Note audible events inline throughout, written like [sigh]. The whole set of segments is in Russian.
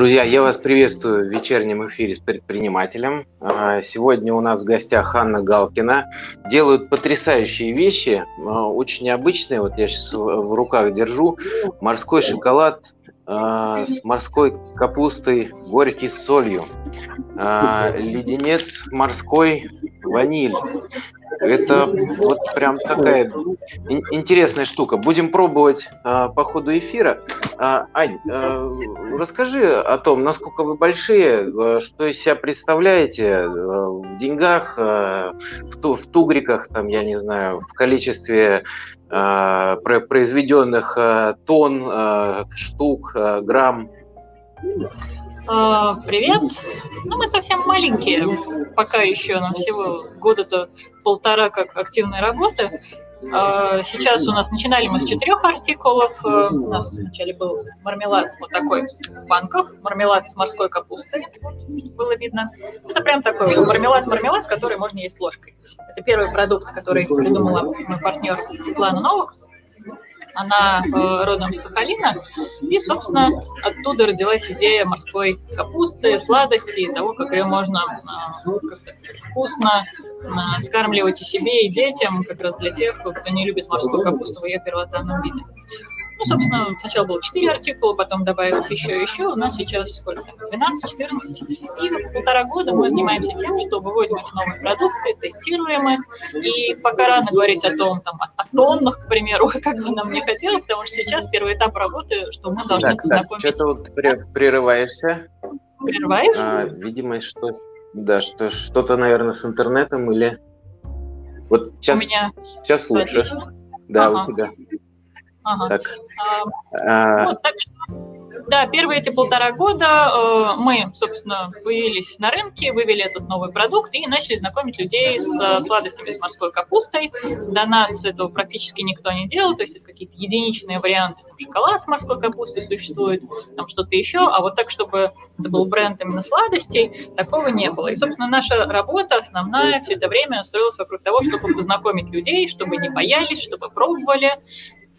Друзья, я вас приветствую в вечернем эфире с предпринимателем. А, сегодня у нас в гостях Анна Галкина. Делают потрясающие вещи, а, очень необычные. Вот я сейчас в руках держу. Морской шоколад а, с морской капустой, горький с солью. Леденец морской, ваниль. Это вот прям такая интересная штука. Будем пробовать а, по ходу эфира. А, Ань, а, расскажи о том, насколько вы большие, что из себя представляете в деньгах, в, ту, в тугриках, там, я не знаю, в количестве а, произведенных а, тонн, а, штук, а, грамм. А, привет. Ну, мы совсем маленькие, пока еще нам всего года-то полтора как активной работы. А, сейчас у нас начинали мы с четырех артикулов. А, у нас вначале был мармелад вот такой в банках, мармелад с морской капустой, было видно. Это прям такой мармелад-мармелад, который можно есть ложкой. Это первый продукт, который придумала мой партнер Светлана Новок. Она э, родом с Сахалина, и, собственно, оттуда родилась идея морской капусты, сладости, того, как ее можно э, вкусно э, скармливать и себе, и детям, как раз для тех, кто не любит морскую капусту в ее первозданном виде. Ну, собственно, сначала было 4 артикула, потом добавилось еще и еще. У нас сейчас сколько? 12-14. И полтора года мы занимаемся тем, что выводим эти новые продукты, тестируем их. И пока рано говорить о том, там, о тоннах, к примеру, [laughs] как бы нам не хотелось, потому что сейчас первый этап работы, что мы должны так, познакомить... Так, что-то вот прерываешься. Прерываешь? А, видимо, что, да, что, что-то, наверное, с интернетом или... Вот сейчас, у меня сейчас лучше. Да, ага. у тебя. Ага. Так. А, вот, так что да, первые эти полтора года э, мы, собственно, появились на рынке, вывели этот новый продукт и начали знакомить людей с э, сладостями с морской капустой. До нас этого практически никто не делал, то есть это какие-то единичные варианты. Там шоколад с морской капустой существует, там что-то еще, а вот так, чтобы это был бренд именно сладостей, такого не было. И, собственно, наша работа основная все это время строилась вокруг того, чтобы познакомить людей, чтобы не боялись, чтобы пробовали, а,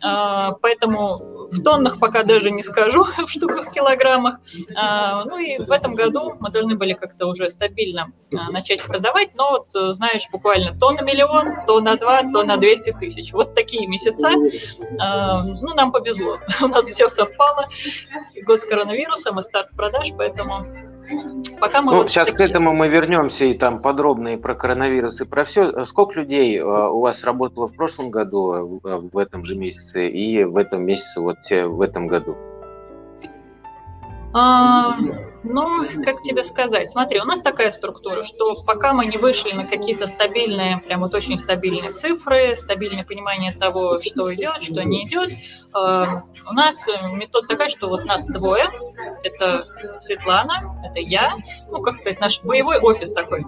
поэтому в тоннах пока даже не скажу, [laughs] в штуках, килограммах. А, ну и в этом году мы должны были как-то уже стабильно а, начать продавать, но вот, э, знаешь, буквально то на миллион, то на два, то на 200 тысяч. Вот такие месяца. Ну, нам повезло. [laughs] У нас все совпало. Год с коронавирусом и старт продаж, поэтому Пока мы ну, вот сейчас такие... к этому мы вернемся и там подробно и про коронавирус и про все. Сколько людей э, у вас работало в прошлом году, э, в этом же месяце и в этом месяце вот в этом году? А, ну, как тебе сказать? Смотри, у нас такая структура, что пока мы не вышли на какие-то стабильные, прям вот очень стабильные цифры, стабильное понимание того, что идет, что не идет, э, у нас метод такая, что вот нас двое, это Светлана, это я, ну, как сказать, наш боевой офис такой.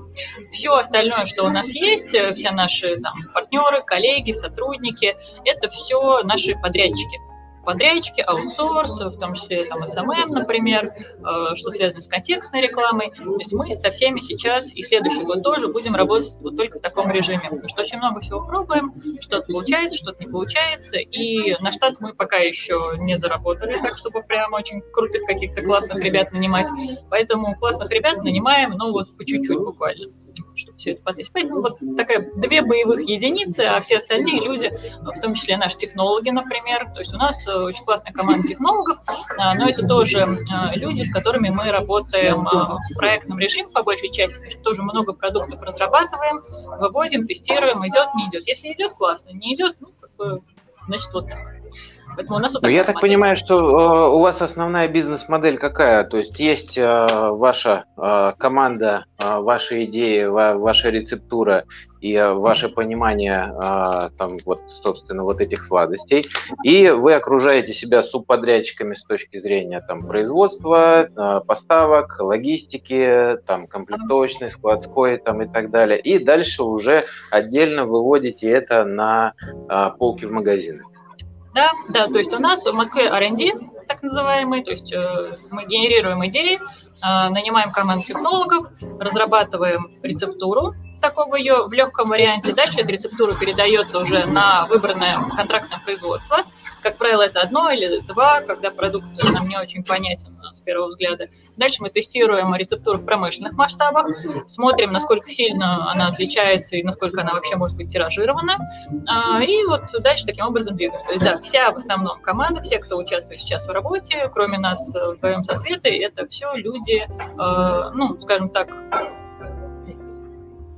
Все остальное, что у нас есть, все наши там партнеры, коллеги, сотрудники, это все наши подрядчики подрядчики, аутсорс, в том числе там SMM, например, э, что связано с контекстной рекламой. То есть мы со всеми сейчас и следующий год тоже будем работать вот только в таком режиме, потому что очень много всего пробуем, что-то получается, что-то не получается, и на штат мы пока еще не заработали, так чтобы прям очень крутых каких-то классных ребят нанимать. Поэтому классных ребят нанимаем, ну вот по чуть-чуть буквально все это потестить. Поэтому вот такая две боевых единицы, а все остальные люди, в том числе наши технологи, например. То есть у нас э, очень классная команда технологов, а, но это тоже э, люди, с которыми мы работаем а, в проектном режиме по большей части, потому что тоже много продуктов разрабатываем, выводим, тестируем, идет, не идет. Если идет, классно, не идет, ну, как бы, значит, вот так. Поэтому у нас вот Я так понимаю, что э, у вас основная бизнес-модель какая? То есть есть э, ваша э, команда, э, ваши идеи, ва, ваша рецептура и э, ваше понимание э, там вот, собственно, вот этих сладостей, и вы окружаете себя субподрядчиками с точки зрения там производства, э, поставок, логистики, там комплектовочной, складской там и так далее, и дальше уже отдельно выводите это на э, полки в магазинах. Да, да, то есть у нас в Москве R&D, так называемый, то есть э, мы генерируем идеи, э, нанимаем команду технологов, разрабатываем рецептуру, такого ее в легком варианте. Дальше эта рецептура передается уже на выбранное контрактное производство. Как правило, это одно или два, когда продукт нам не очень понятен с первого взгляда. Дальше мы тестируем рецептуру в промышленных масштабах, смотрим, насколько сильно она отличается и насколько она вообще может быть тиражирована. А, и вот дальше таким образом двигаемся. То есть, да, вся в основном команда, все, кто участвует сейчас в работе, кроме нас вдвоем со Светой, это все люди, э, ну, скажем так,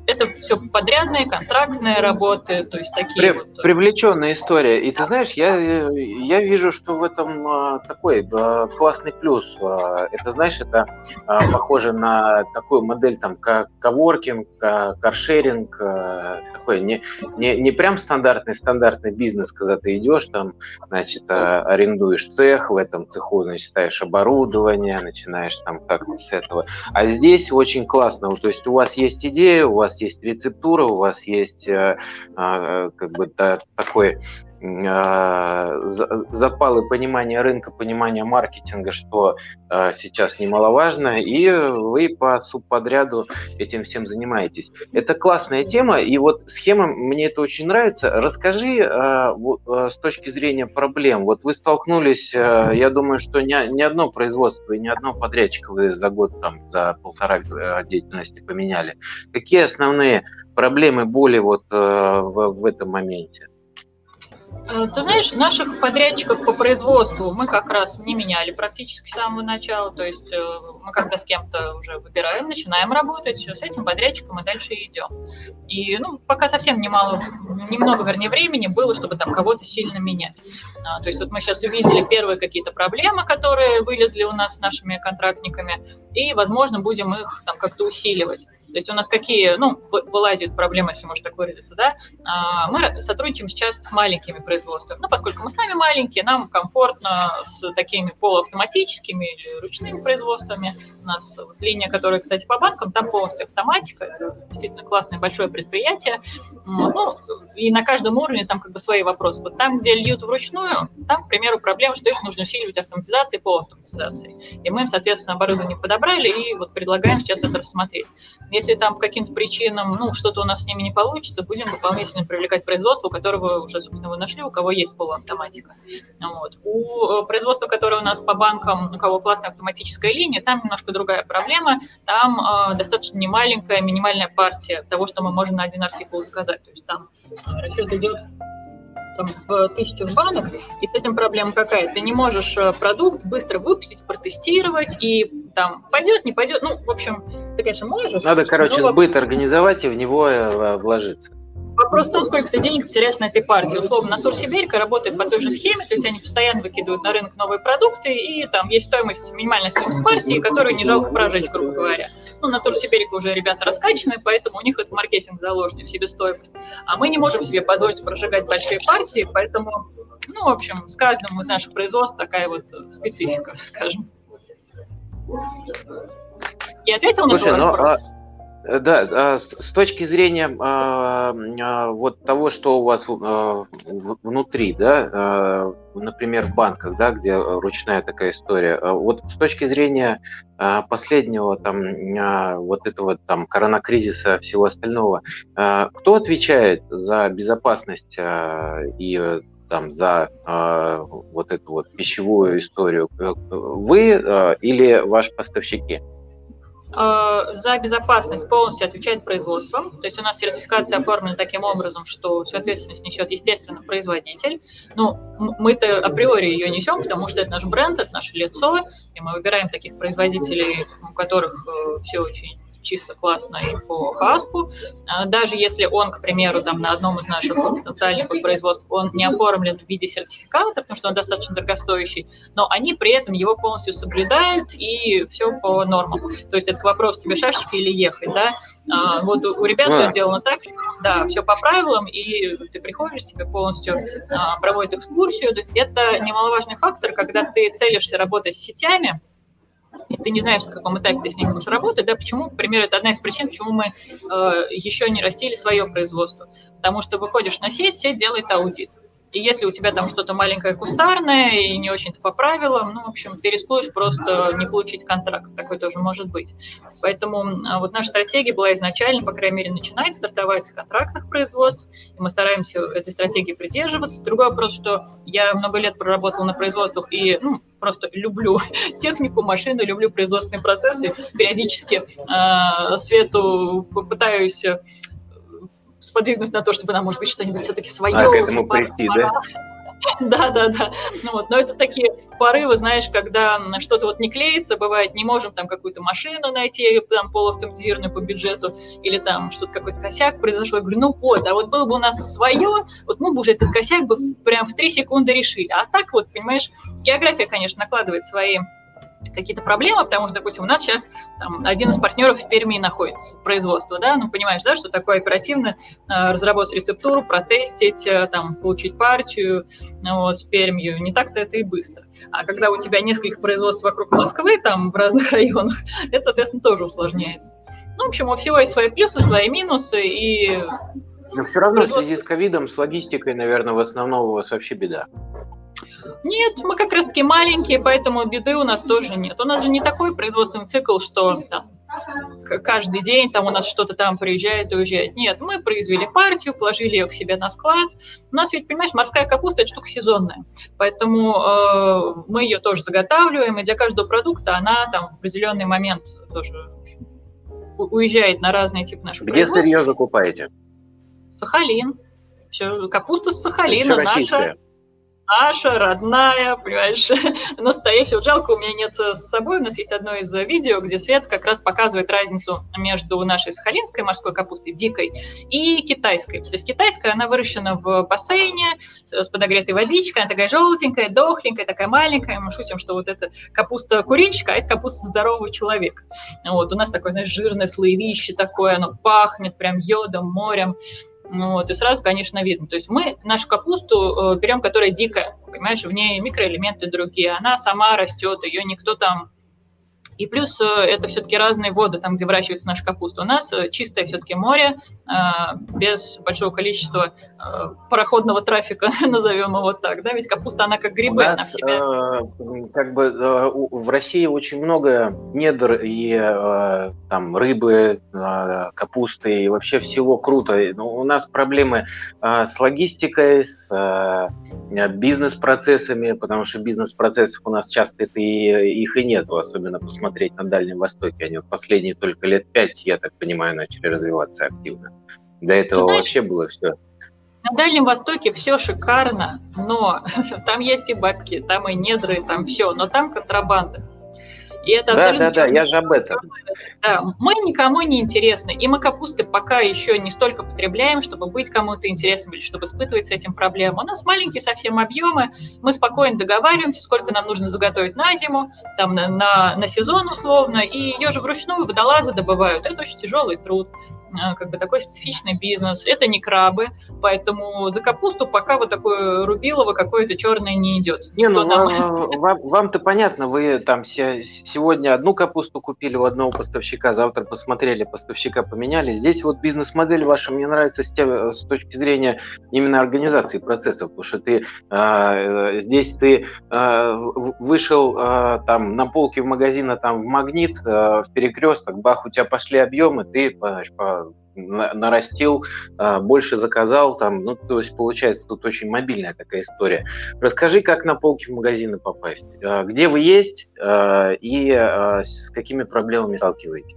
это все подрядные, контрактные работы, то есть такие При, вот. Привлеченная история. И ты знаешь, я, я вижу, что в этом а, такой а, классный плюс. А, это, знаешь, это похоже на такую модель, там, как коворкинг, каршеринг, такой не, не, не прям стандартный стандартный бизнес, когда ты идешь, там, значит, арендуешь цех, в этом цеху, значит, ставишь оборудование, начинаешь там как-то с этого. А здесь очень классно, то есть у вас есть идея, у вас есть рецептура, у вас есть э, а, как бы да, такой а, запал и понимание рынка, понимание маркетинга, что а, сейчас немаловажно, и вы по субподряду этим всем занимаетесь. Это классная тема, и вот схема, мне это очень нравится. Расскажи с точки зрения проблем. Вот вы столкнулись, я думаю, что ни, ни одно производство и ни одно подрядчика вы за год, там, за полтора деятельности поменяли. Какие основные проблемы, боли вот в, в этом моменте? Э, ты знаешь, наших подрядчиков по производству мы как раз не меняли практически с самого начала. То есть э, мы когда с кем-то уже выбираем, начинаем работать, с этим подрядчиком мы дальше идем. И ну, пока совсем немало, немного, вернее, времени было, чтобы там кого-то сильно менять. А, то есть вот мы сейчас увидели первые какие-то проблемы, которые вылезли у нас с нашими контрактниками, и, возможно, будем их там как-то усиливать. То есть у нас какие, ну, вылазят проблемы, если можно так выразиться, да, а, мы сотрудничаем сейчас с маленькими производствами. Ну, поскольку мы сами маленькие, нам комфортно с такими полуавтоматическими или ручными производствами. У нас вот линия, которая, кстати, по банкам, там полностью автоматика. Действительно классное большое предприятие. Ну, и на каждом уровне там как бы свои вопросы. Вот там, где льют вручную, там, к примеру, проблема, что их нужно усиливать автоматизацией полуавтоматизацией. И мы им, соответственно, оборудование подобрали и вот предлагаем сейчас это рассмотреть. Если если там по каким-то причинам, ну, что-то у нас с ними не получится, будем дополнительно привлекать производство, у которого уже, собственно, вы нашли, у кого есть полуавтоматика. Вот. У э, производства, которое у нас по банкам, у кого классная автоматическая линия, там немножко другая проблема. Там э, достаточно немаленькая минимальная партия того, что мы можем на один артикул заказать. То есть там расчет идет там, в тысячах банок, и с этим проблема какая? Ты не можешь э, продукт быстро выпустить, протестировать, и там пойдет, не пойдет. Ну, в общем, ты, конечно, можешь. Надо, короче, сбыт организовать и в него э, вложиться. Вопрос в том, сколько ты денег теряешь на этой партии. Условно, Натур Сибирька работает по той же схеме, то есть они постоянно выкидывают на рынок новые продукты, и там есть стоимость, минимальная стоимость партии, которую не жалко прожечь, грубо говоря. Ну, Натур Сибирька уже ребята раскачанные, поэтому у них это маркетинг заложен в себестоимость. А мы не можем себе позволить прожигать большие партии, поэтому, ну, в общем, с каждым из наших производств такая вот специфика, скажем. Я ответил на твой вопрос? А Э, да, а с точки зрения а, а, вот того, что у вас внутри, да, например, в банках, да, где ручная такая история, вот с точки зрения последнего там вот этого там коронакризиса всего остального, кто отвечает за безопасность и там за вот эту вот пищевую историю? Вы или ваши поставщики? Э, за безопасность полностью отвечает производство. То есть у нас сертификация оформлена таким образом, что всю ответственность несет, естественно, производитель. Ну, мы-то априори ее несем, потому что это наш бренд, это наше лицо, и мы выбираем таких производителей, у которых э, все очень чисто классно и по хаску. А, даже если он, к примеру, там на одном из наших потенциальных производств, он не оформлен в виде сертификата, потому что он достаточно дорогостоящий, но они при этом его полностью соблюдают и все по нормам. То есть это вопрос, тебе шашечки или ехать, да? А, вот у ребят все сделано так, что, да, все по правилам, и ты приходишь, тебе полностью а, проводят экскурсию. То есть это немаловажный фактор, когда ты целишься работать с сетями, и ты не знаешь, на каком этапе ты с ними будешь работать, да, почему, к примеру, это одна из причин, почему мы э, еще не растили свое производство. Потому что выходишь на сеть, сеть делает аудит. И если у тебя там что-то маленькое кустарное и не очень-то по правилам, ну, в общем, ты рискуешь просто не получить контракт, такой тоже может быть. Поэтому а, вот наша стратегия была изначально, по крайней мере, начинать стартовать с контрактных производств, и мы стараемся этой стратегии придерживаться. Другой вопрос, что я много лет проработала на производствах и ну, просто люблю [laughs] технику, машину, люблю производственные процессы, периодически э, Свету пытаюсь сподвигнуть на то, чтобы нам, может быть, что-нибудь все-таки свое. А, к этому прийти, да? [laughs] Да, да, да. Ну, вот. Но это такие порывы, знаешь, когда что-то вот не клеится, бывает, не можем там какую-то машину найти, там полуавтоматизированную по бюджету, или там что-то какой-то косяк произошел. Я говорю, ну вот, а вот было бы у нас свое, вот мы бы уже этот косяк бы прям в три секунды решили. А так вот, понимаешь, география, конечно, накладывает свои какие-то проблемы, потому что, допустим, у нас сейчас там, один из партнеров в Перми находится, производство, да, ну, понимаешь, да, что такое оперативно э, разработать рецептуру, протестить, э, там, получить партию ну, с Пермью, не так-то это и быстро. А когда у тебя несколько производств вокруг Москвы, там, в разных [laughs] районах, это, соответственно, тоже усложняется. Ну, в общем, у всего есть свои плюсы, свои минусы, и... Но все равно в связи с ковидом, с логистикой, наверное, в основном у вас вообще беда. Нет, мы как раз таки маленькие, поэтому беды у нас тоже нет. У нас же не такой производственный цикл, что там, каждый день там у нас что-то там приезжает и уезжает. Нет, мы произвели партию, положили ее к себе на склад. У нас ведь, понимаешь, морская капуста – это штука сезонная, поэтому э, мы ее тоже заготавливаем, и для каждого продукта она там в определенный момент тоже уезжает на разные типы наших Где сырье закупаете? Сахалин. Все, капуста с Сахалина, наша наша, родная, понимаешь, [laughs] настоящая. Вот жалко, у меня нет с собой, у нас есть одно из видео, где Свет как раз показывает разницу между нашей сахалинской морской капустой, дикой, и китайской. То есть китайская, она выращена в бассейне с подогретой водичкой, она такая желтенькая, дохленькая, такая маленькая. Мы шутим, что вот это капуста курильщика, а это капуста здорового человека. Вот, у нас такое, знаешь, жирное слоевище такое, оно пахнет прям йодом, морем. Ну, вот, и сразу, конечно, видно. То есть мы нашу капусту э, берем, которая дикая, понимаешь, в ней микроэлементы другие, она сама растет, ее никто там и плюс э, это все-таки разные воды, там, где выращивается наша капуста. У нас э, чистое все-таки море, без большого количества пароходного трафика, [laughs] назовем его так, да, ведь капуста, она как грибы, У нас, она в себе... как бы в России очень много недр и там рыбы, капусты, и вообще всего круто. Но у нас проблемы с логистикой, с бизнес-процессами, потому что бизнес-процессов у нас часто это и, их и нету, особенно посмотреть смотреть на Дальнем Востоке. Они вот последние только лет пять, я так понимаю, начали развиваться активно. До этого знаешь, вообще было все. На Дальнем Востоке все шикарно, но [laughs] там есть и бабки, там и недры, там все, но там контрабанда. И это да, да, да, я же об этом. Да, мы никому не интересны. И мы капусты пока еще не столько потребляем, чтобы быть кому-то интересным или чтобы испытывать с этим проблему. У нас маленькие совсем объемы, мы спокойно договариваемся, сколько нам нужно заготовить на зиму, там на, на, на сезон условно, и ее же вручную водолазы добывают. Это очень тяжелый труд. А, как бы такой специфичный бизнес. Это не крабы, поэтому за капусту пока вот такое рубилово какое-то черное не идет. Не, ну вам, вам, вам-то понятно, вы там сегодня одну капусту купили у одного поставщика, завтра посмотрели, поставщика поменяли. Здесь вот бизнес-модель ваша мне нравится с, тем, с точки зрения именно организации процессов, потому что ты э, здесь ты э, вышел э, там на полке в магазина там в магнит, э, в перекресток, бах, у тебя пошли объемы, ты по, по нарастил, а, больше заказал, там, ну, то есть получается тут очень мобильная такая история. Расскажи, как на полки в магазины попасть, а, где вы есть а, и с какими проблемами сталкиваетесь?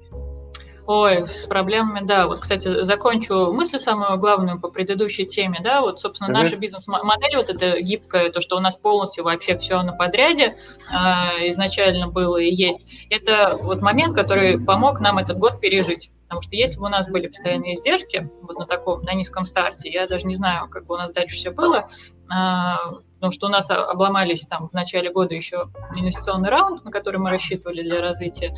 Ой, с проблемами, да. Вот, кстати, закончу мысль самую главную по предыдущей теме, да. Вот, собственно, mm-hmm. наша бизнес-модель, вот это гибкая, то, что у нас полностью вообще все на подряде э, изначально было и есть, это вот момент, который помог нам этот год пережить. Потому что если бы у нас были постоянные издержки, вот на таком, на низком старте, я даже не знаю, как бы у нас дальше все было, а, потому что у нас обломались там в начале года еще инвестиционный раунд, на который мы рассчитывали для развития.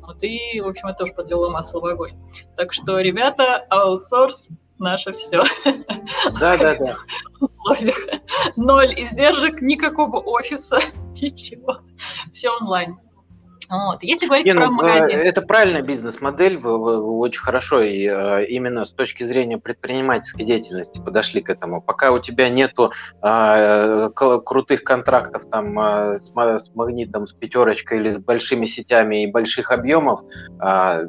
Вот, и, в общем, это тоже подлило масло в огонь. Так что, ребята, аутсорс наше все. Да, да, да. [laughs] условиях. Ноль издержек, никакого офиса, [laughs] ничего. Все онлайн. Вот. Если говорить Не, про ну, магазин... Это правильная бизнес-модель, вы, вы, вы очень хорошо и э, именно с точки зрения предпринимательской деятельности подошли к этому. Пока у тебя нету э, крутых контрактов там э, с, с магнитом, с пятерочкой или с большими сетями и больших объемов, э,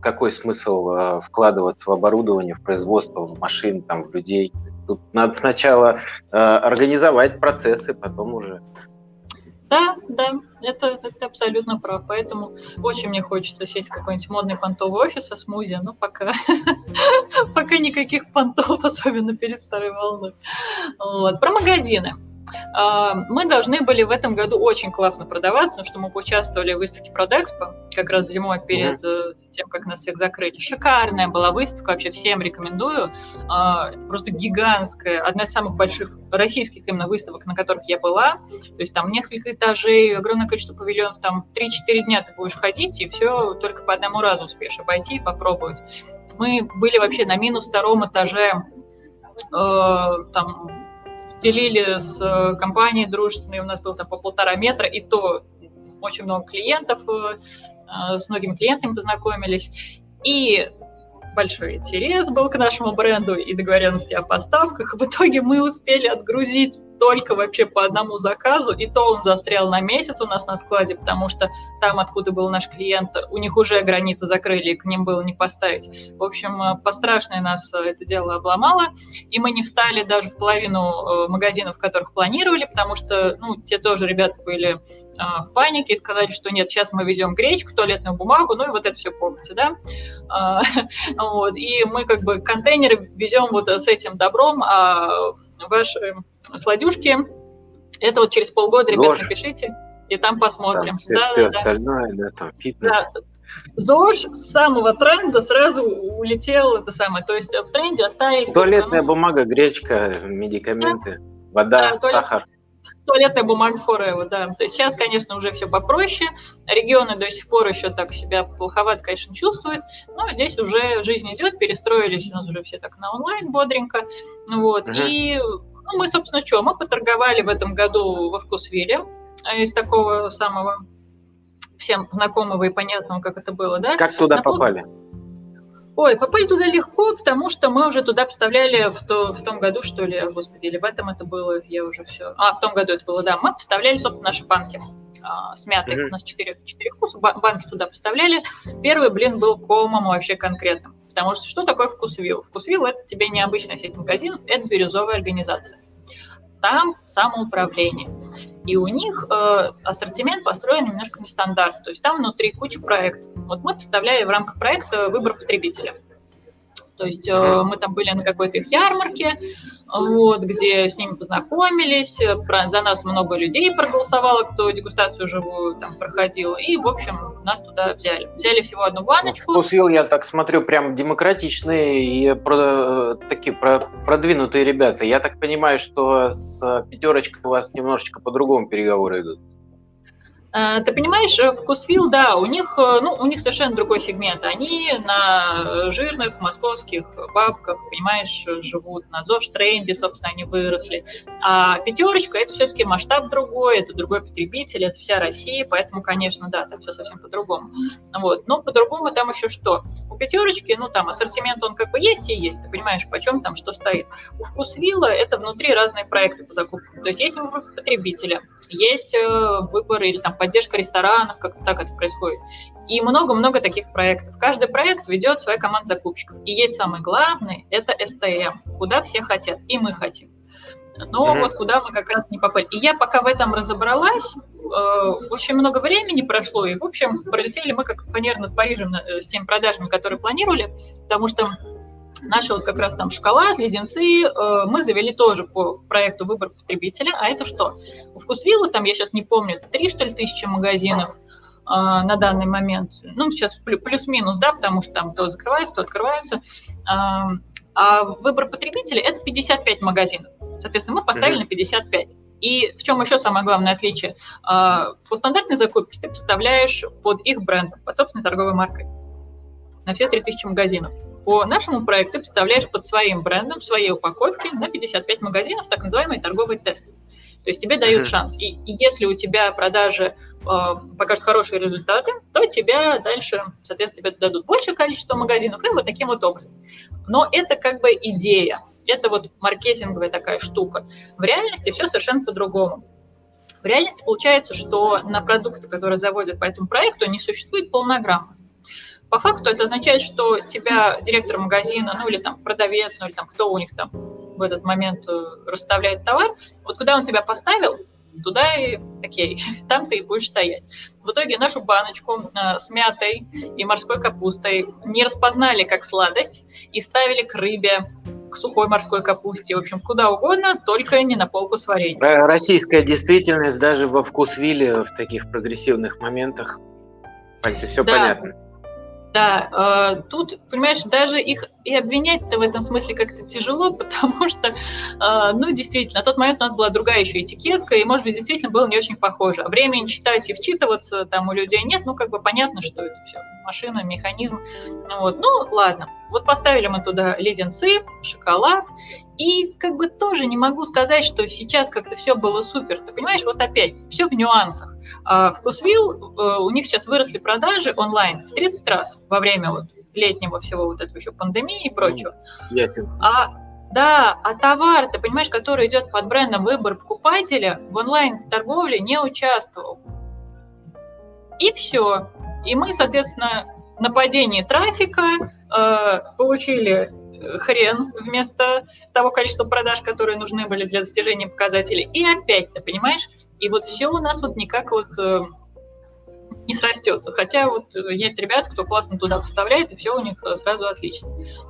какой смысл э, вкладываться в оборудование, в производство, в машин, там, в людей? Тут надо сначала э, организовать процессы, потом уже да, да, это, это абсолютно прав. Поэтому очень мне хочется сесть в какой-нибудь модный понтовый офис со смузи, но пока, [laughs] пока никаких понтов, [laughs] особенно перед второй волной. Вот. Про магазины. А, мы должны были в этом году очень классно продаваться, потому что мы поучаствовали в выставке Продэкспо, как раз зимой перед mm-hmm. тем, как нас всех закрыли. Шикарная была выставка, вообще всем рекомендую. А, это просто гигантская, одна из самых больших российских именно выставок, на которых я была. То есть там несколько этажей, огромное количество павильонов, там 3-4 дня ты будешь ходить, и все только по одному разу успеешь обойти и попробовать. Мы были вообще на минус втором этаже, э, там делили с э, компанией дружественной, у нас было там по полтора метра, и то очень много клиентов, э, э, с многими клиентами познакомились. И большой интерес был к нашему бренду и договоренности о поставках. В итоге мы успели отгрузить только вообще по одному заказу, и то он застрял на месяц у нас на складе, потому что там, откуда был наш клиент, у них уже границы закрыли, и к ним было не поставить. В общем, э, пострашное нас э, это дело обломало, и мы не встали даже в половину э, магазинов, которых планировали, потому что, ну, те тоже ребята были в панике и сказали, что нет, сейчас мы везем гречку, туалетную бумагу, ну и вот это все помните, да? А, [laughs] вот, и мы как бы контейнеры везем вот с этим добром, а ваши сладюшки. Это вот через полгода, ребята, Ложь. напишите, и там посмотрим. Там все, да, все да, остальное, да, там фитнес. Да. ЗОЖ с самого тренда сразу улетел это самое. То есть в тренде остались... Туалетная ну, бумага, гречка, медикаменты, да. вода, да, сахар. Туалетная бумага Forever, да. То есть сейчас, конечно, уже все попроще. Регионы до сих пор еще так себя плоховато, конечно, чувствуют, но здесь уже жизнь идет, перестроились у нас уже все так на онлайн бодренько. Вот. Угу. И ну, мы, собственно, что? Мы поторговали в этом году во Вкусвилле э, из такого самого всем знакомого и понятного, как это было, да? Как туда На попали? Ой, попали туда легко, потому что мы уже туда поставляли в, то, в том году, что ли, господи, или в этом это было, я уже все... А, в том году это было, да. Мы поставляли, собственно, наши банки а, смятые. Mm-hmm. У нас четыре, четыре вкуса, банки туда поставляли. Первый блин был комом вообще конкретным. Потому что что такое вкусвилл? Вкусвилл – это тебе не обычная сеть магазинов, это бирюзовая организация. Там самоуправление. И у них э, ассортимент построен немножко нестандартно. То есть там внутри куча проектов. Вот мы поставляли в рамках проекта выбор потребителя. То есть э, мы там были на какой-то их ярмарке, вот, где с ними познакомились, про, за нас много людей проголосовало, кто дегустацию живую там проходил, и, в общем, нас туда взяли. Взяли всего одну баночку. Вкусвилл, я так смотрю, прям демократичные и про, такие про, продвинутые ребята. Я так понимаю, что с пятерочкой у вас немножечко по-другому переговоры идут. Э, ты понимаешь, э, вкусвилл, да, у них, э, ну, у них совершенно другой сегмент. Они на жирных московских бабках, понимаешь, живут, на ЗОЖ-тренде, собственно, они выросли. А пятерочка – это все-таки масштаб другой, это другой потребитель, это вся Россия, поэтому, конечно, да, там все совсем по-другому. Вот. Но по-другому там еще что? У пятерочки, ну, там ассортимент, он как бы есть и есть, ты понимаешь, почем там что стоит. У вкусвилла это внутри разные проекты по закупкам. То есть есть выбор потребителя, есть выбор или там поддержка ресторанов, как-то так это происходит. И много-много таких проектов. Каждый проект ведет своя команда закупщиков. И есть самый главный – это СТМ, куда все хотят, и мы хотим. Но mm-hmm. вот куда мы как раз не попали. И я пока в этом разобралась, э, очень много времени прошло, и, в общем, пролетели мы как фанер над Парижем э, с теми продажами, которые планировали, потому что Наши вот как раз там шоколад, леденцы э, мы завели тоже по проекту «Выбор потребителя». А это что? У Вкусвилла, там, я сейчас не помню, три, что ли, тысячи магазинов э, на данный момент. Ну, сейчас плюс-минус, да, потому что там то закрывается, то открываются. Э, а «Выбор потребителя» – это 55 магазинов. Соответственно, мы поставили mm-hmm. на 55. И в чем еще самое главное отличие? По стандартной закупке ты поставляешь под их брендом, под собственной торговой маркой на все 3000 магазинов. По нашему проекту представляешь под своим брендом, в своей упаковке на 55 магазинов так называемый торговый тест. То есть тебе дают mm-hmm. шанс. И, и если у тебя продажи э, покажут хорошие результаты, то тебя дальше, соответственно, тебе дадут большее количество магазинов, и вот таким вот образом. Но это как бы идея. Это вот маркетинговая такая штука. В реальности все совершенно по-другому. В реальности получается, что на продукты, которые заводят по этому проекту, не существует полнограммы. По факту это означает, что тебя директор магазина, ну или там продавец, ну или там кто у них там в этот момент э, расставляет товар, вот куда он тебя поставил, туда и окей, [laughs] там ты и будешь стоять. В итоге нашу баночку э, с мятой и морской капустой не распознали как сладость и ставили к рыбе, к сухой морской капусте, в общем, куда угодно, только не на полку с вареньем. Российская действительность даже во вкус вилли в таких прогрессивных моментах. Пальцы, все да. понятно. Да, э, тут, понимаешь, даже их и обвинять-то в этом смысле как-то тяжело, [laughs] потому что, э, ну, действительно, на тот момент у нас была другая еще этикетка, и, может быть, действительно было не очень похоже. А времени читать и вчитываться там у людей нет, ну, как бы понятно, что это все машина, механизм. Вот. Ну, ладно. Вот поставили мы туда леденцы, шоколад, и как бы тоже не могу сказать, что сейчас как-то все было супер. Ты понимаешь, вот опять, все в нюансах. А Вкусвилл, э, у них сейчас выросли продажи онлайн в 30 раз во время вот летнего всего вот этого еще пандемии и прочего. Ясен. А да, а товар, ты понимаешь, который идет под брендом выбор покупателя, в онлайн-торговле не участвовал. И все. И мы, соответственно, на падении трафика э, получили хрен вместо того количества продаж, которые нужны были для достижения показателей. И опять, ты понимаешь, и вот все у нас вот никак вот э, не срастется. Хотя вот есть ребята, кто классно туда поставляет, и все у них э, сразу отлично.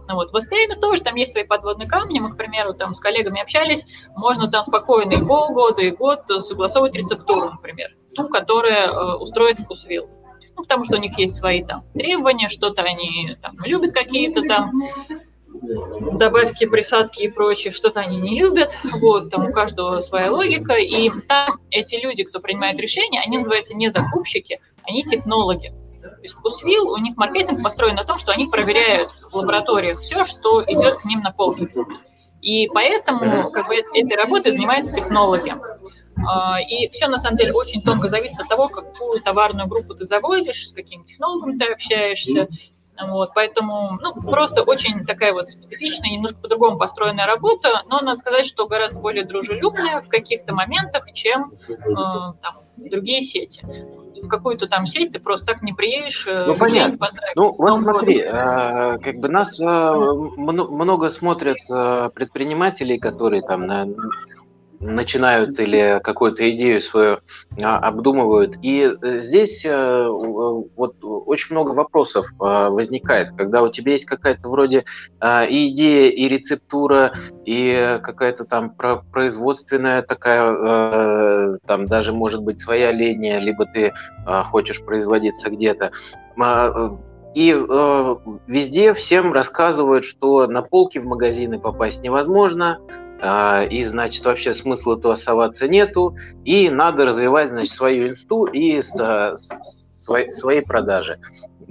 Ну, вот. В STM тоже там есть свои подводные камни. Мы, к примеру, там с коллегами общались. Можно там спокойно и полгода, и год согласовывать рецептуру, например. Ту, которая э, устроит вкусвилл. Ну, потому что у них есть свои там требования, что-то они там любят какие-то там добавки, присадки и прочее, что-то они не любят, вот, там у каждого своя логика, и там эти люди, кто принимает решения, они называются не закупщики, они технологи. То есть вкусвилл, у них маркетинг построен на том, что они проверяют в лабораториях все, что идет к ним на полке. И поэтому как бы, этой работой занимаются технологи. А, и все, на самом деле, очень тонко зависит от того, какую товарную группу ты заводишь, с каким технологом ты общаешься, вот, поэтому, ну, просто очень такая вот специфичная, немножко по-другому построенная работа, но надо сказать, что гораздо более дружелюбная в каких-то моментах, чем э, там, другие сети. В какую-то там сеть ты просто так не приедешь. Э, ну, понятно. Ну, вот смотри, э, как бы нас э, много смотрят э, предпринимателей, которые там на начинают или какую-то идею свою а, обдумывают. И э, здесь э, вот очень много вопросов а, возникает, когда у тебя есть какая-то вроде а, и идея, и рецептура, и какая-то там производственная такая, там даже может быть своя линия, либо ты хочешь производиться где-то. И э, везде всем рассказывают, что на полки в магазины попасть невозможно, а, и, значит, вообще смысла тусоваться нету, и надо развивать, значит, свою инсту и с, с, свои, свои продажи.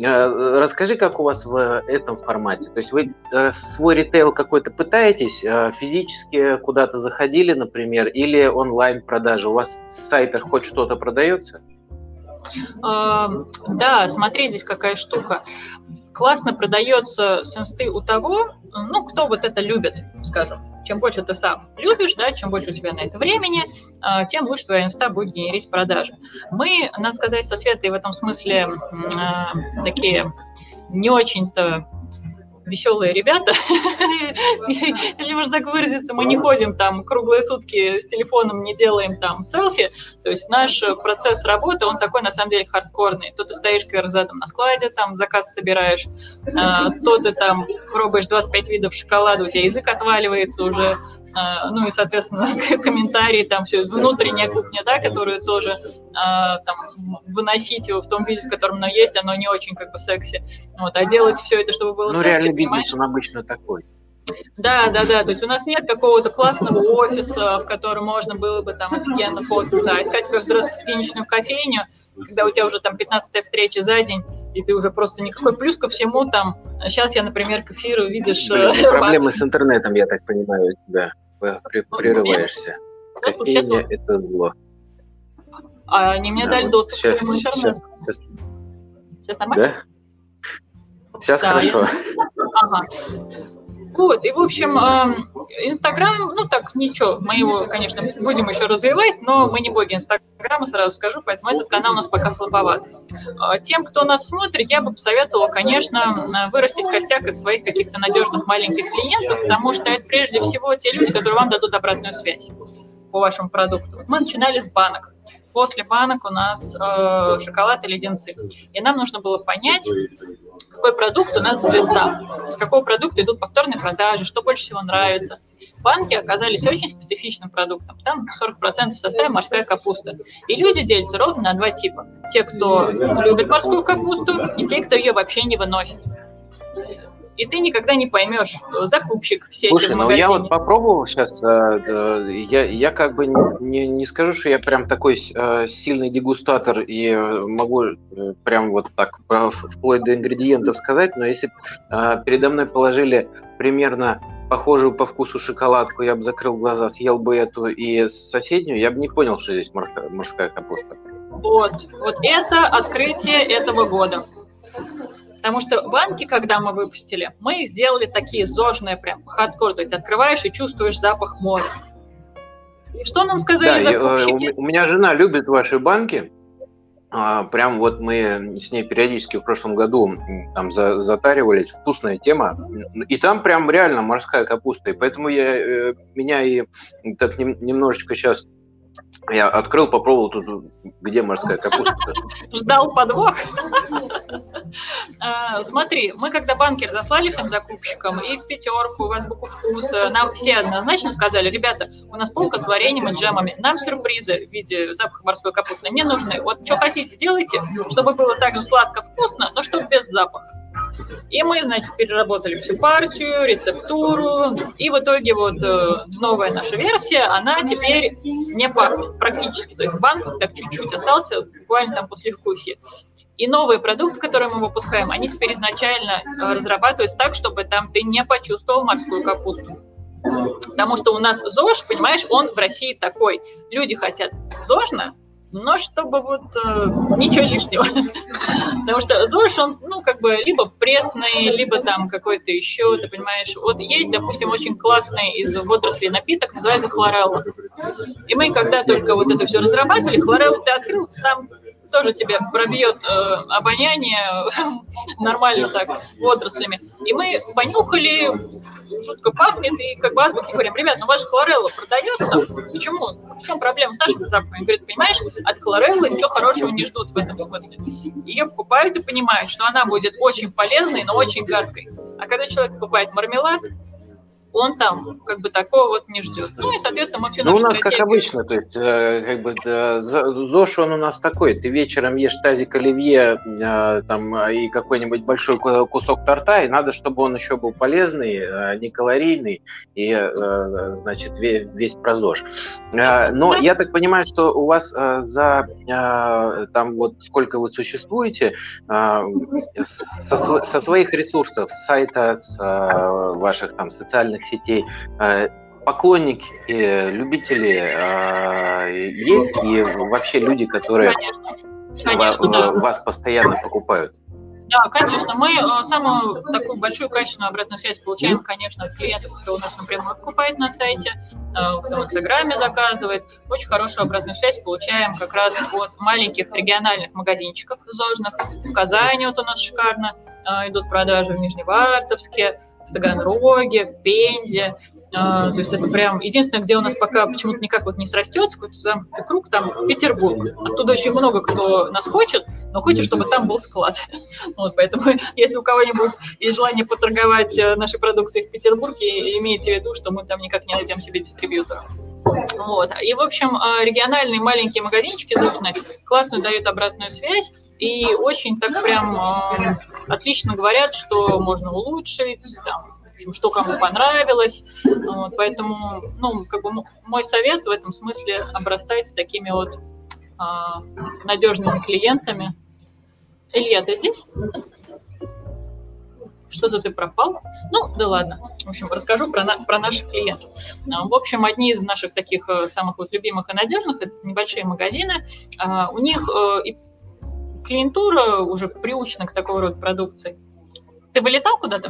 А, расскажи, как у вас в этом формате? То есть вы свой ритейл какой-то пытаетесь, а, физически куда-то заходили, например, или онлайн продажи? У вас с сайтах хоть что-то продается? Да, смотри, здесь какая штука. Классно продается с инсты у того, ну, кто вот это любит, скажем чем больше ты сам любишь, да, чем больше у тебя на это времени, а, тем лучше твоя инста будет генерить продажи. Мы, надо сказать, со Светой в этом смысле а, такие не очень-то веселые ребята, [laughs] если можно так выразиться, мы не ходим там круглые сутки с телефоном, не делаем там селфи, то есть наш процесс работы, он такой на самом деле хардкорный. То ты стоишь задом на складе, там заказ собираешь, а, то ты там пробуешь 25 видов шоколада, у тебя язык отваливается уже, ну и, соответственно, [laughs] комментарии, там все, внутренняя кухня, да, которую тоже а, там, выносить его в том виде, в котором оно есть, оно не очень как бы секси. Вот, а делать все это, чтобы было ну, секси, реальный бизнес, он обычно такой. Да, да, да. То есть у нас нет какого-то классного офиса, в котором можно было бы там офигенно фоткаться, а искать каждый раз фотогеничную кофейню, когда у тебя уже там 15 встреча за день, и ты уже просто никакой плюс ко всему там. Сейчас я, например, к эфиру видишь... Блин, э, проблемы с интернетом, я так понимаю, у тебя прерываешься. Кофейня – это зло. А они мне да, дали доступ сейчас, к своему интернету. Сейчас, сейчас. сейчас нормально? Да? Сейчас да, хорошо. Ага. Вот, и, в общем, Инстаграм, ну так, ничего, мы его, конечно, будем еще развивать, но мы не боги Инстаграма, сразу скажу, поэтому этот канал у нас пока слабоват. А тем, кто нас смотрит, я бы посоветовала, конечно, вырастить костяк из своих каких-то надежных маленьких клиентов, потому что это прежде всего те люди, которые вам дадут обратную связь по вашему продукту. Мы начинали с банок. После банок у нас э, шоколад и леденцы. И нам нужно было понять, какой продукт у нас звезда, с какого продукта идут повторные продажи, что больше всего нравится. Банки оказались очень специфичным продуктом. Там 40% в составе морская капуста. И люди делятся ровно на два типа. Те, кто любит морскую капусту, и те, кто ее вообще не выносит и ты никогда не поймешь, э, закупщик все Слушай, ну я вот попробовал сейчас, э, я, я как бы не, не скажу, что я прям такой э, сильный дегустатор и могу прям вот так вплоть до ингредиентов сказать, но если передо мной положили примерно похожую по вкусу шоколадку, я бы закрыл глаза, съел бы эту и соседнюю, я бы не понял, что здесь морская, морская капуста. Вот, вот это открытие этого года. Потому что банки, когда мы выпустили, мы сделали такие зожные прям хардкор, то есть открываешь и чувствуешь запах моря. И что нам сказали да, закупщики? Я, у меня жена любит ваши банки. А, прям вот мы с ней периодически в прошлом году там за, затаривались, вкусная тема. И там прям реально морская капуста. И поэтому я, э, меня и так немножечко сейчас я открыл, попробовал тут, где морская капуста. Ждал подвох. А, смотри, мы когда банкер заслали всем закупщикам и в пятерку, в азбуку вкуса, нам все однозначно сказали, ребята, у нас полка с вареньем и джемами, нам сюрпризы в виде запаха морской капусты не нужны. Вот что хотите, делайте, чтобы было так же сладко-вкусно, но чтобы без запаха. И мы, значит, переработали всю партию, рецептуру, и в итоге вот э, новая наша версия, она теперь не пахнет практически, то есть банк так чуть-чуть остался, буквально там после вкусия. И новые продукты, которые мы выпускаем, они теперь изначально э, разрабатываются так, чтобы там ты не почувствовал морскую капусту. Потому что у нас ЗОЖ, понимаешь, он в России такой. Люди хотят ЗОЖно, но чтобы вот э, ничего лишнего. [laughs] Потому что ЗОЖ, он, ну, как бы, либо пресный, либо там какой-то еще, ты понимаешь. Вот есть, допустим, очень классный из водорослей напиток, называется хлорелла. И мы, когда только вот это все разрабатывали, хлореллу ты открыл, там тоже тебе пробьет э, обоняние [laughs] нормально так водорослями. И мы понюхали, жутко пахнет, и как бы азбуки говорим, ребят, ну ваша хлорелла продается, почему? В чем проблема с нашими запахами? Говорит, понимаешь, от хлореллы ничего хорошего не ждут в этом смысле. Ее покупают и понимают, что она будет очень полезной, но очень гадкой. А когда человек покупает мармелад, он там как бы такого вот не ждет. Ну и, соответственно, мы все Ну, у нас как обычно, то есть, э, как бы, да, ЗОЖ, он у нас такой, ты вечером ешь тазик оливье э, там, и какой-нибудь большой кусок торта, и надо, чтобы он еще был полезный, э, не калорийный, и, э, значит, весь, весь про ЗОЖ. Э, но я так понимаю, что у вас э, за, э, там, вот, сколько вы существуете, э, со, со своих ресурсов, с сайта, с э, ваших там социальных социальных сетей. Э, поклонники, любители э, есть и вообще люди, которые Конечно, да. вас постоянно покупают. Да, конечно. Мы э, самую такую большую качественную обратную связь получаем, конечно, от клиентов, кто у нас напрямую покупает на сайте, кто в Инстаграме заказывает. Очень хорошую обратную связь получаем как раз от маленьких региональных магазинчиков зожных. В Казани вот у нас шикарно идут продажи в Нижневартовске, в Таганроге, в Пензе. А, то есть это прям единственное, где у нас пока почему-то никак вот не срастется, какой-то замкнутый круг, там Петербург. Оттуда очень много кто нас хочет, но хочет, чтобы там был склад. [laughs] Вот, поэтому [laughs] если у кого-нибудь есть желание поторговать э, нашей продукцией в Петербурге, имейте в виду, что мы там никак не найдем себе дистрибьютора. Вот. И, в общем, э, региональные маленькие магазинчики нужны, классную дают обратную связь, и очень так прям э, отлично говорят, что можно улучшить, там, в общем, что кому понравилось. Вот, поэтому, ну, как бы мой совет в этом смысле обрастать такими вот э, надежными клиентами. Илья, ты здесь? что-то ты пропал. Ну, да ладно. В общем, расскажу про, на, про наших клиентов. А, в общем, одни из наших таких э, самых вот любимых и надежных – это небольшие магазины. А, у них э, клиентура уже приучена к такого рода продукции. Ты вылетал куда-то?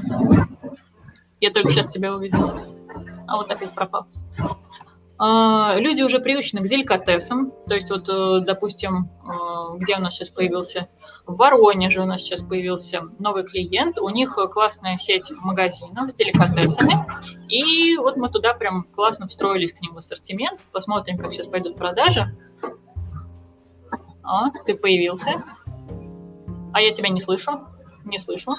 Я только сейчас тебя увидела. А вот опять пропал. А, люди уже приучены к деликатесам, то есть вот, э, допустим, э, где у нас сейчас появился, в Воронеже у нас сейчас появился новый клиент, у них классная сеть магазинов с деликатесами, и вот мы туда прям классно встроились к ним в ассортимент, посмотрим, как сейчас пойдут продажи. А, ты появился. А я тебя не слышу, не слышу.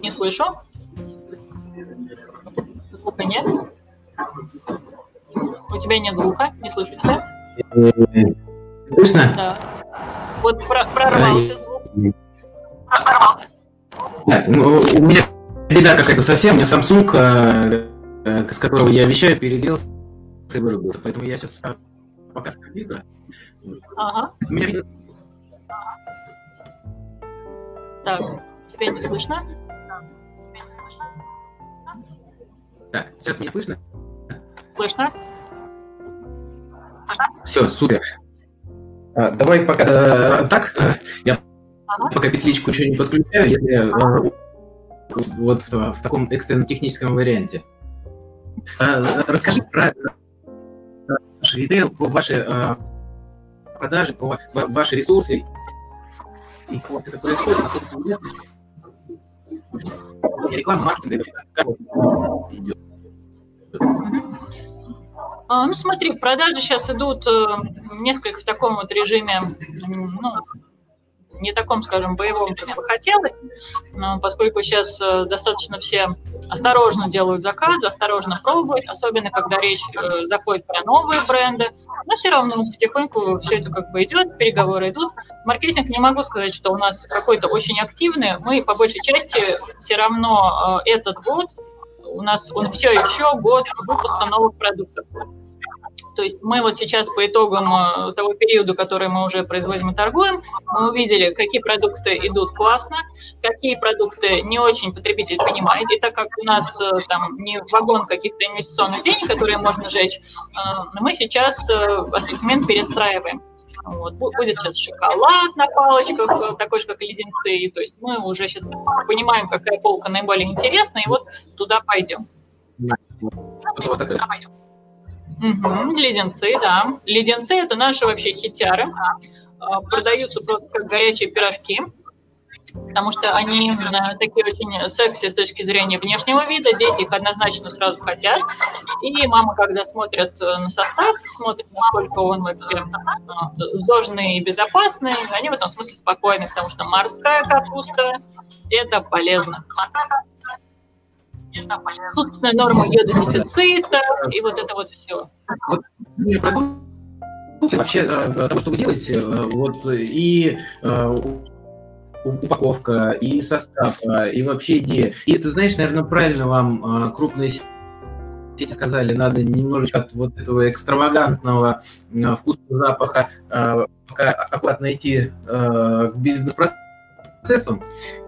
Не слышу. Звука нет? У тебя нет звука, не слышу тебя. Слышно? Да. Вот про прорвался звук. Да, ну, у меня беда какая-то совсем. У меня Samsung, э, э, с которого я вещаю, перегрелся и вырубился. Поэтому я сейчас пока с компьютера. Ага. Меня видно. Так, тебя не слышно? Так, сейчас меня слышно? Слышно? Все, супер. А, давай пока э, так. э, Я Ага. пока петличку еще не подключаю, если э, вот в, в таком экстренном техническом варианте. А, Расскажи про ваш ритейл, про ваши э, продажи, про ва- ваши ресурсы. И как это происходит, насколько понятно. Реклама, маркетинг, как вот идет. А, ну, смотри, продажи сейчас идут э, несколько в таком вот режиме, ну, не таком, скажем, боевом, как бы хотелось, но поскольку сейчас э, достаточно все осторожно делают заказы, осторожно пробуют, особенно когда речь э, заходит про новые бренды, но все равно потихоньку все это как бы идет, переговоры идут. Маркетинг не могу сказать, что у нас какой-то очень активный, мы по большей части все равно э, этот год у нас он все еще год выпуска новых продуктов. То есть мы вот сейчас по итогам э, того периода, который мы уже производим и торгуем, мы увидели, какие продукты идут классно, какие продукты не очень потребитель понимает. И так как у нас э, там не вагон каких-то инвестиционных денег, которые можно сжечь, э, мы сейчас ассортимент перестраиваем. Вот. Бу- Будет сейчас шоколад на палочках, такой же, как и леденцы. То есть мы уже сейчас понимаем, какая полка наиболее интересна, и вот туда пойдем. Вот такая. Мгм, леденцы, да. Леденцы – это наши вообще хитяры. А, Продаются просто как горячие пирожки, потому что они э, такие очень секси с точки зрения внешнего вида. Дети их однозначно сразу хотят. И мама, когда смотрят э, на состав, смотрят, насколько он вообще э, зожный и безопасный, они в этом смысле спокойны, потому что морская капуста – это полезно. Собственная норма йододефицита и вот это вот все. Ну, продукты вообще э, того, что вы делаете, э, вот и э, упаковка, и состав, и вообще идея. И это, знаешь, наверное, правильно вам крупные сети сказали, надо немножечко от вот этого экстравагантного вкуса, запаха пока аккуратно идти к бизнес-процессам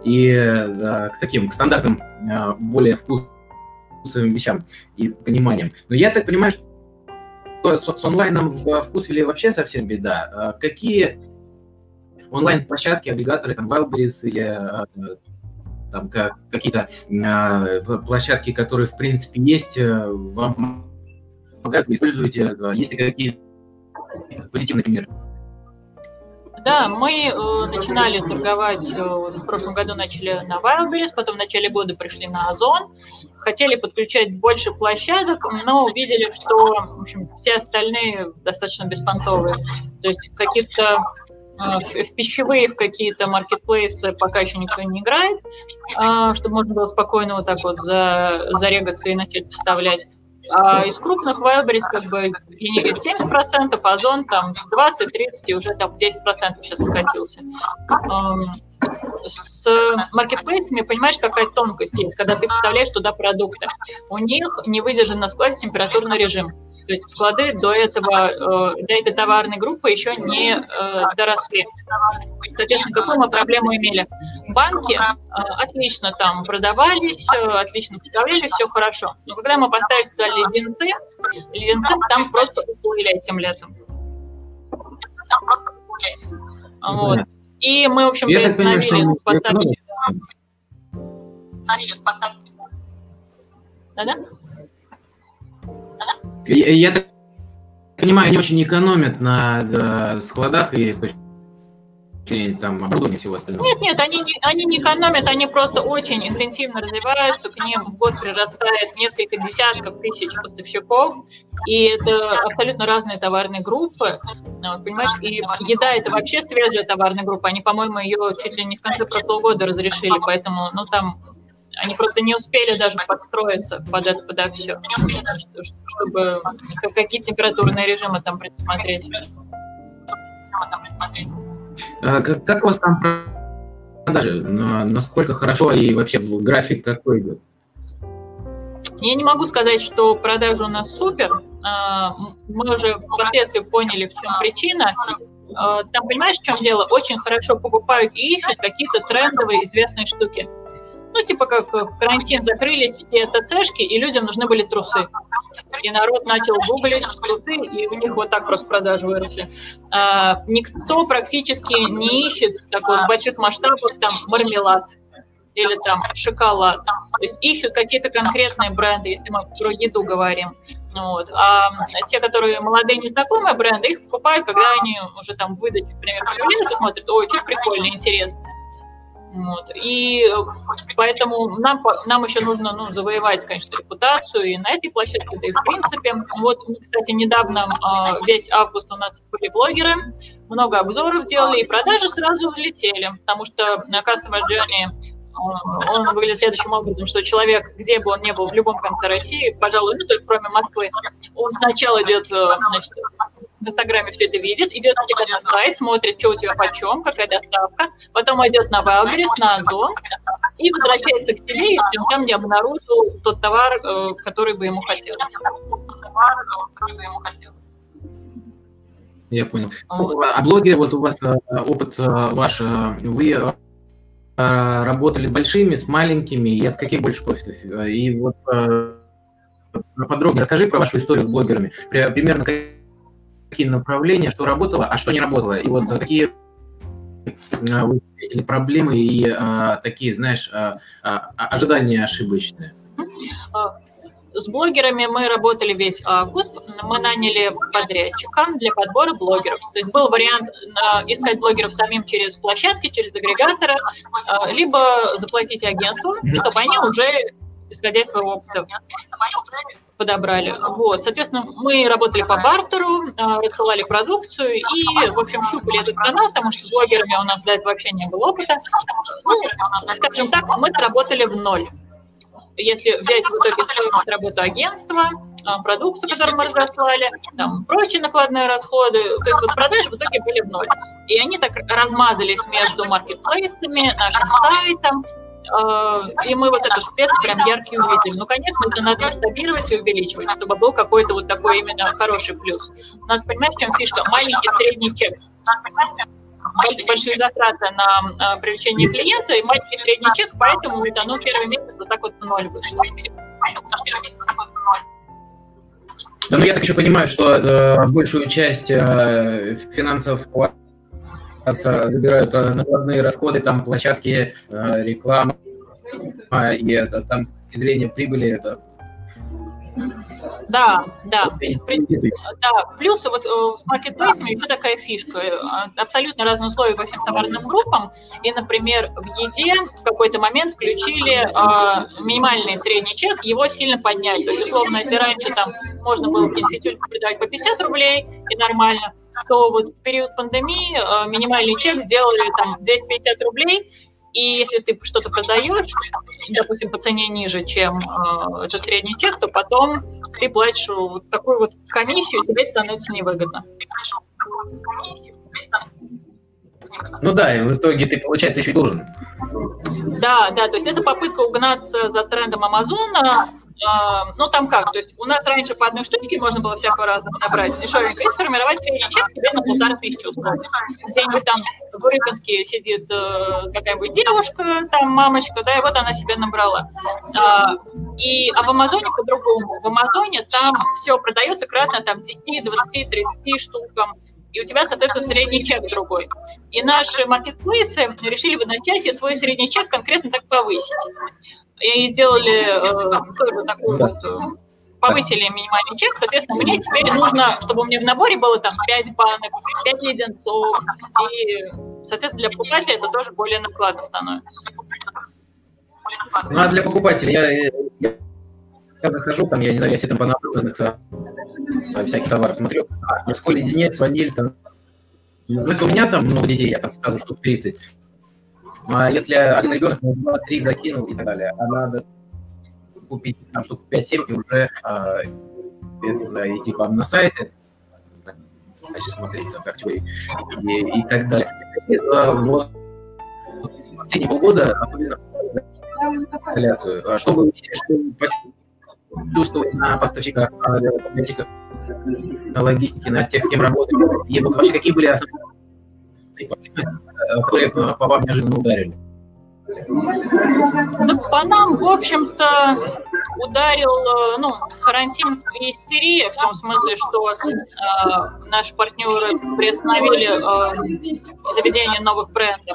и э, к таким, к стандартным, э, более вкусовым вещам и пониманиям. Но я так понимаю, что с, онлайном в вкусвилле вообще совсем беда. А Какие онлайн-площадки, агрегаторы, там, Wildberries или э, там ка- какие-то э, площадки, которые, в принципе, есть, э, вам помогают, вы используете, э, есть ли какие позитивные примеры? Да, мы э, начинали торговать, э, в прошлом году начали на Wildberries, потом в начале года пришли на Озон, хотели подключать больше площадок, но увидели, что в общем, все остальные достаточно беспонтовые. То есть каких-то э, в, пищевые, в какие-то маркетплейсы пока еще никто не играет, э, чтобы можно было спокойно вот так вот за, зарегаться и начать поставлять. А из крупных Wildberries как бы генерит 70%, Озон там 20-30 и уже там в 10% сейчас скатился. С маркетплейсами, понимаешь, какая тонкость есть, когда ты поставляешь туда продукты. У них не выдержан на складе температурный режим. То То есть склады до этого, э, до этой товарной группы еще не э, доросли. Соответственно, какую мы проблему имели? Банки отлично там продавались, отлично поставляли, все хорошо. Но когда мы поставили туда леденцы, леденцы там просто уплыли этим летом. Вот. И мы, в общем, приостановили поставки. Да-да? Я, я так понимаю, они очень экономят на да, складах и там оборудование всего остального? Нет, нет, они не, они не экономят, они просто очень интенсивно развиваются, к ним в год прирастает несколько десятков тысяч поставщиков, и это абсолютно разные товарные группы, вот, понимаешь, и еда это вообще свежая товарная группа, они, по-моему, ее чуть ли не в конце прошлого года разрешили, поэтому, ну, там они просто не успели даже подстроиться под это, подо все, чтобы какие температурные режимы там предусмотреть. А как, как у вас там продажи? Насколько хорошо и вообще график какой идет? Я не могу сказать, что продажи у нас супер. А, мы уже впоследствии поняли, в чем причина. А, там, понимаешь, в чем дело? Очень хорошо покупают и ищут какие-то трендовые известные штуки. Ну, типа как в карантин закрылись все ТЦшки, и людям нужны были трусы. И народ начал гуглить трусы, и у них вот так просто продажи выросли. А, никто практически не ищет такой в больших масштабах там мармелад или там шоколад. То есть ищут какие-то конкретные бренды, если мы про еду говорим. Вот. А те, которые молодые незнакомые бренды, их покупают, когда они уже там выдачи, например, появляются, смотрят, ой, что прикольно, интересно. Вот. И э, поэтому нам, нам еще нужно ну, завоевать, конечно, репутацию и на этой площадке, да и в принципе. Вот, кстати, недавно а, весь август у нас были блогеры, много обзоров делали, и продажи сразу взлетели, потому что на Customer Journey он выглядит следующим образом, что человек, где бы он ни был, в любом конце России, пожалуй, ну только кроме Москвы, он сначала идет э, значит, в Инстаграме все это видит, идет на тебя на сайт, смотрит, что у тебя почем, какая доставка, потом идет на Wildberries, на Озон и возвращается к тебе, если он там не обнаружил тот товар, э, который бы ему хотелось. Я понял. Вот. А блоги, вот у вас э, опыт э, ваш, вы работали с большими, с маленькими, и от каких больше профитов? И вот подробнее расскажи про вашу историю с блогерами. Примерно какие направления, что работало, а что не работало. И вот какие а, вы встретили проблемы и а, такие, знаешь, а, а, ожидания ошибочные? С блогерами мы работали весь август. Мы наняли подрядчика для подбора блогеров. То есть был вариант искать блогеров самим через площадки, через агрегаторы, либо заплатить агентству, чтобы они уже, исходя из своего опыта, подобрали. Вот, соответственно, мы работали по бартеру, а, рассылали продукцию и, в общем, щупали этот канал, потому что с блогерами у нас до этого вообще не было опыта. Ну, скажем так, мы сработали в ноль. Если взять в итоге стоимость работы агентства, а, продукцию, которую мы разослали, там, прочие накладные расходы, то есть вот продажи в итоге были в ноль. И они так размазались между маркетплейсами, нашим сайтом, и мы вот этот всплеск прям яркий увидели. Ну, конечно, это надо масштабировать и увеличивать, чтобы был какой-то вот такой именно хороший плюс. У нас, понимаешь, чем фишка? Маленький средний чек. Большие затраты на э, привлечение клиента и маленький средний чек, поэтому вот оно первый месяц вот так вот в ноль вышло. Ну я так еще понимаю, что э, большую часть э, финансов забирают э, накладные расходы, там площадки, э, реклама, и это, там зрения прибыли это да, да. да. Плюс вот э, с маркетплейсами еще такая фишка. Абсолютно разные условия по всем товарным группам. И, например, в еде в какой-то момент включили э, минимальный средний чек, его сильно подняли. То есть, условно, если раньше там можно было продавать по 50 рублей, и нормально, то вот в период пандемии э, минимальный чек сделали там 250 рублей, и если ты что-то продаешь, допустим, по цене ниже, чем э, это средний чек, то потом ты платишь вот такую вот комиссию, тебе становится невыгодно. Ну да, и в итоге ты, получается, еще и должен. Да, да, то есть это попытка угнаться за трендом Амазона, ну, там как, то есть у нас раньше по одной штучке можно было всякого разного набрать, дешевенько, и сформировать средний чек себе на полторы тысячи условно. Где-нибудь там в Рыбинске сидит э, какая-нибудь девушка, там мамочка, да, и вот она себе набрала. А, и, а в Амазоне по-другому. В Амазоне там все продается кратно там 10, 20, 30 штукам, и у тебя, соответственно, средний чек другой. И наши маркетплейсы решили в одночасье свой средний чек конкретно так повысить и сделали э, тоже такую вот, э, повысили минимальный чек, соответственно, мне теперь нужно, чтобы у меня в наборе было там 5 банок, 5 леденцов, и, соответственно, для покупателя это тоже более накладно становится. Ну, а для покупателя я, я, я захожу, там, я не знаю, если там по наборных а, всяких товаров смотрю, а, морской леденец, ваниль, там, у меня там много детей, я там сразу штук 30, а если один ребенок ну, два, три закинул и так далее, а надо купить там штук 5-7 и уже а, да, идти к вам на сайты, значит, смотреть, там, как чего и, и, и так далее. И, а, вот. Последние полгода, особенно инсталляцию, а что вы видите, что почувствовать на поставщиках, на логистике, на тех, с кем работаете, и вот вообще какие были основные которые по вам неожиданно ударили? Ну, по нам, в общем-то, ударил э, ну, карантин и истерия, в том смысле, что э, наши партнеры приостановили э, заведение новых брендов.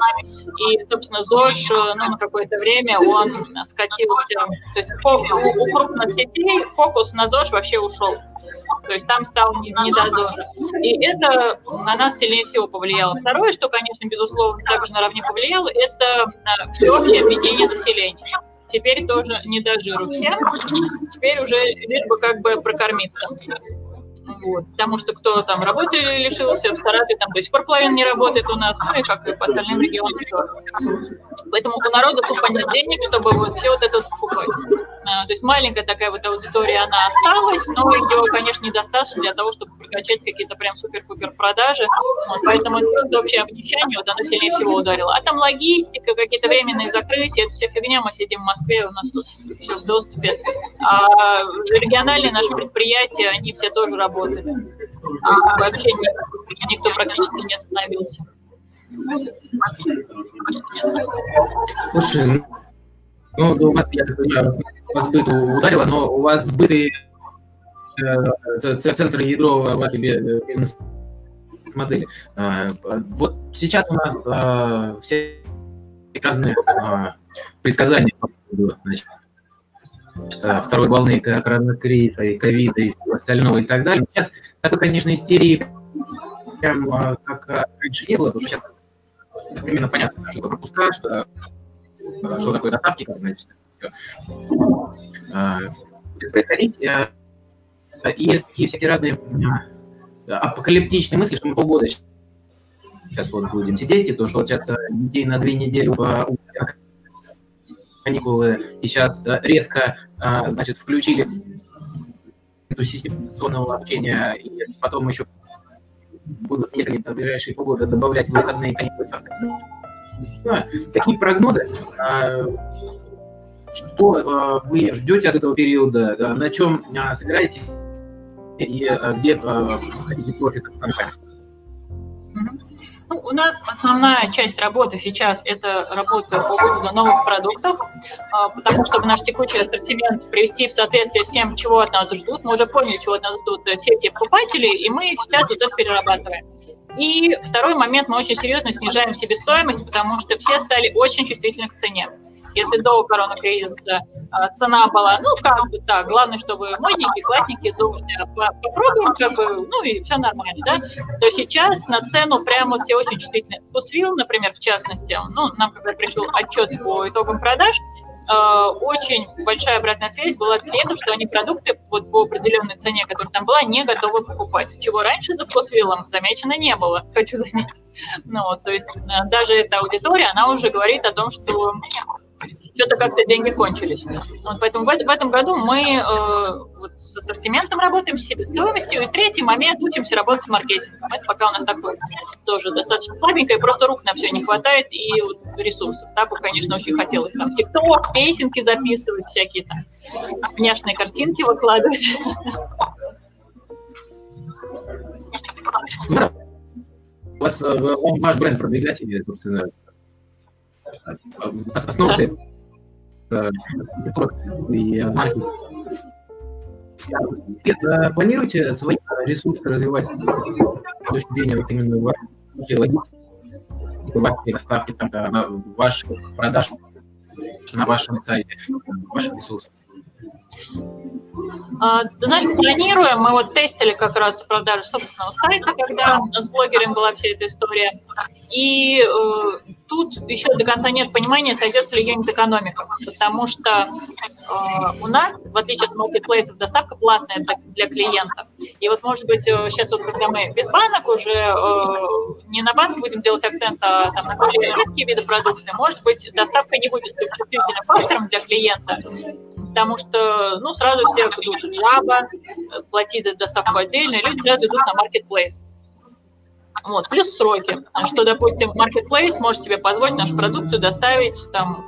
И, собственно, ЗОЖ э, ну, на какое-то время он скатился. То есть у, у крупных сетей фокус на ЗОЖ вообще ушел. То есть там стал не, не до ЗОЖа. И это на нас сильнее всего повлияло. Второе, что, конечно, безусловно, также наравне повлияло, это э, всеобщее объединение населения. Теперь тоже не до жиру всем, теперь уже лишь бы как бы прокормиться. Вот, потому что кто там работы лишился, в Саратове там до сих пор половина не работает у нас, ну и как и по остальным регионам. Поэтому у народа тупо нет денег, чтобы вот все вот это покупать. А, то есть маленькая такая вот аудитория, она осталась, но ее, конечно, недостаточно для того, чтобы прокачать какие-то прям супер-пупер продажи. Вот, поэтому это просто общее обнищание, вот оно сильнее всего ударило. А там логистика, какие-то временные закрытия, это все фигня, мы сидим в Москве, у нас тут все в доступе. А региональные наши предприятия, они все тоже работают. То вообще никто практически не остановился. Слушай, ну, у вас, я так понимаю, вас сбыт ударило, но у вас сбыты э, центр ядро вашей бизнес-модели. Э, вот сейчас у нас э, все разные э, предсказания значит, второй волны коронакризиса и ковида и всего остального и так далее. Сейчас такой, конечно, истерии прям как раньше не было, потому что сейчас примерно понятно, что такое пропуска, что что такое доставки, как значит, будет происходить. Э, и такие всякие разные э, апокалиптичные мысли, что мы полгода сейчас вот будем сидеть, и то, что вот сейчас э, детей на две недели каникулы, и сейчас резко, значит, включили эту систему обучения, и потом еще будут в ближайшие полгода добавлять выходные каникулы Какие прогнозы? А, что а, вы ждете от этого периода? На чем а, сыграете и где хотите профит от компании? Ну, у нас основная часть работы сейчас – это работа по выводу новых продуктов, потому что наш текущий ассортимент привести в соответствие с тем, чего от нас ждут. Мы уже поняли, чего от нас ждут все эти покупатели, и мы сейчас вот это перерабатываем. И второй момент, мы очень серьезно снижаем себестоимость, потому что все стали очень чувствительны к цене. Если до коронакризиса а, цена была, ну, как бы так, главное, чтобы модники, классники, зубные, попробуем, как бы, ну, и все нормально, да, то сейчас на цену прямо все очень чувствительны. Вкусвилл, например, в частности, ну, нам когда пришел отчет по итогам продаж, очень большая обратная связь была от клиентов, что они продукты вот по определенной цене, которая там была, не готовы покупать. Чего раньше за Вкусвиллом замечено не было, хочу заметить. Ну, то есть э, даже эта аудитория, она уже говорит о том, что что-то как-то деньги кончились. Вот, поэтому в, в этом году мы э, вот с ассортиментом работаем, с себестоимостью. И третий момент, учимся работать с маркетингом. Это пока у нас такой тоже достаточно слабенькое, просто рук на все не хватает и ресурсов. Да, бы, конечно, очень хотелось там ТикТок, песенки записывать, всякие там няшные картинки выкладывать. У вас э, ваш бренд продвигать или, собственно, основа планируете свои ресурсы развивать с точки зрения вот именно вашей логистики, вашей доставки, там, ваших продаж на вашем сайте, ваших ресурсов? А, ты знаешь, планируем, мы вот тестили как раз продажу собственного сайта, когда с блогером была вся эта история. И э, тут еще до конца нет понимания, сойдется ли юнит-экономика, потому что э, у нас, в отличие от маркетплейсов, доставка платная для, клиентов. И вот, может быть, сейчас вот, когда мы без банок уже э, не на банк будем делать акцент, а там, на более редкие виды продукции, может быть, доставка не будет столь чувствительным фактором для клиента, потому что, ну, сразу все душат жаба, платить за доставку отдельно, люди сразу идут на маркетплейс. Вот, плюс сроки, что, допустим, Marketplace может себе позволить нашу продукцию доставить там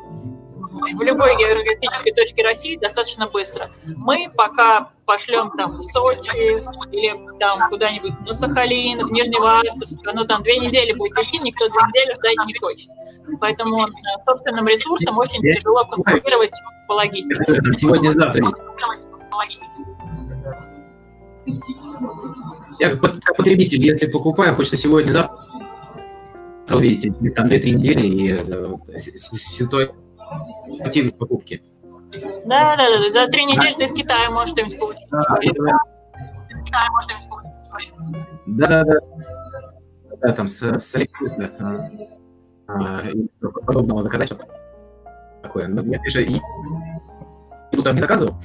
в любой географической точке России достаточно быстро. Мы пока пошлем там в Сочи или там куда-нибудь на Сахалин, в Нижневартовск, ну там две недели будет идти, никто две недели ждать не хочет. Поэтому э, собственным ресурсом очень тяжело конкурировать по логистике. Сегодня-завтра Я как потребитель, если покупаю, хочется сегодня-завтра увидеть там 2-3 недели и э, ситуацию активность покупки. Да, да, да. За три недели ты из Китая можешь что-нибудь получить. Да, да, да. да. Там с, с Алиэкспресса а, а, подобного заказать что-то такое. Но я, конечно, и, и там не заказывал.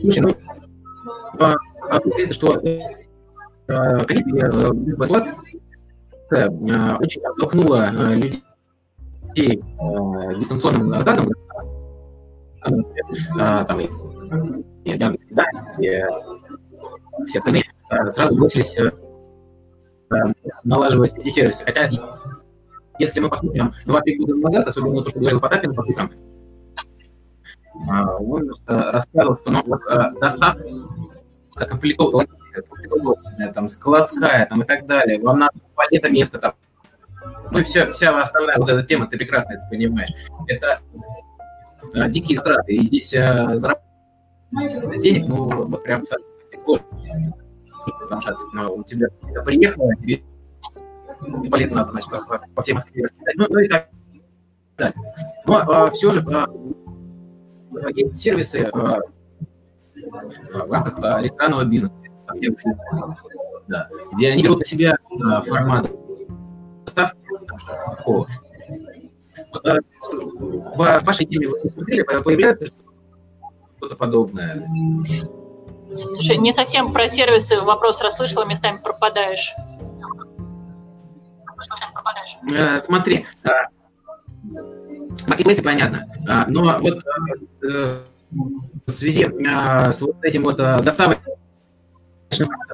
Слушай, ну, а, а, что какие-то э, Э, очень оттолкнула э, людей э, дистанционным заказом, там и Яндекс, да, и все остальные сразу бросились налаживать эти сервисы. Хотя, если мы посмотрим 2-3 года назад, особенно то, что говорил Потапин по цифрам, он рассказывал, что ну, вот, доставка комплектовка там, складская, там, и так далее. Вам надо это место там. Ну и вся, основная вот эта тема, ты прекрасно это понимаешь. Это а, дикие затраты. И здесь а, заработать денег, ну, прям сложно. Потому что ну, у тебя приехало, тебе полет надо, значит, по, по всей Москве. Ну, ну и так далее. Но а, все же а, есть сервисы а, в рамках а, ресторанного бизнеса да, где они берут на себя а, формат доставки такого. А, в вашей теме вы смотрели, появляется что-то подобное? Слушай, не совсем про сервисы вопрос расслышала, местами пропадаешь. Э, смотри, э, маркетплейсы понятно, но вот э, в связи с вот этим вот доставкой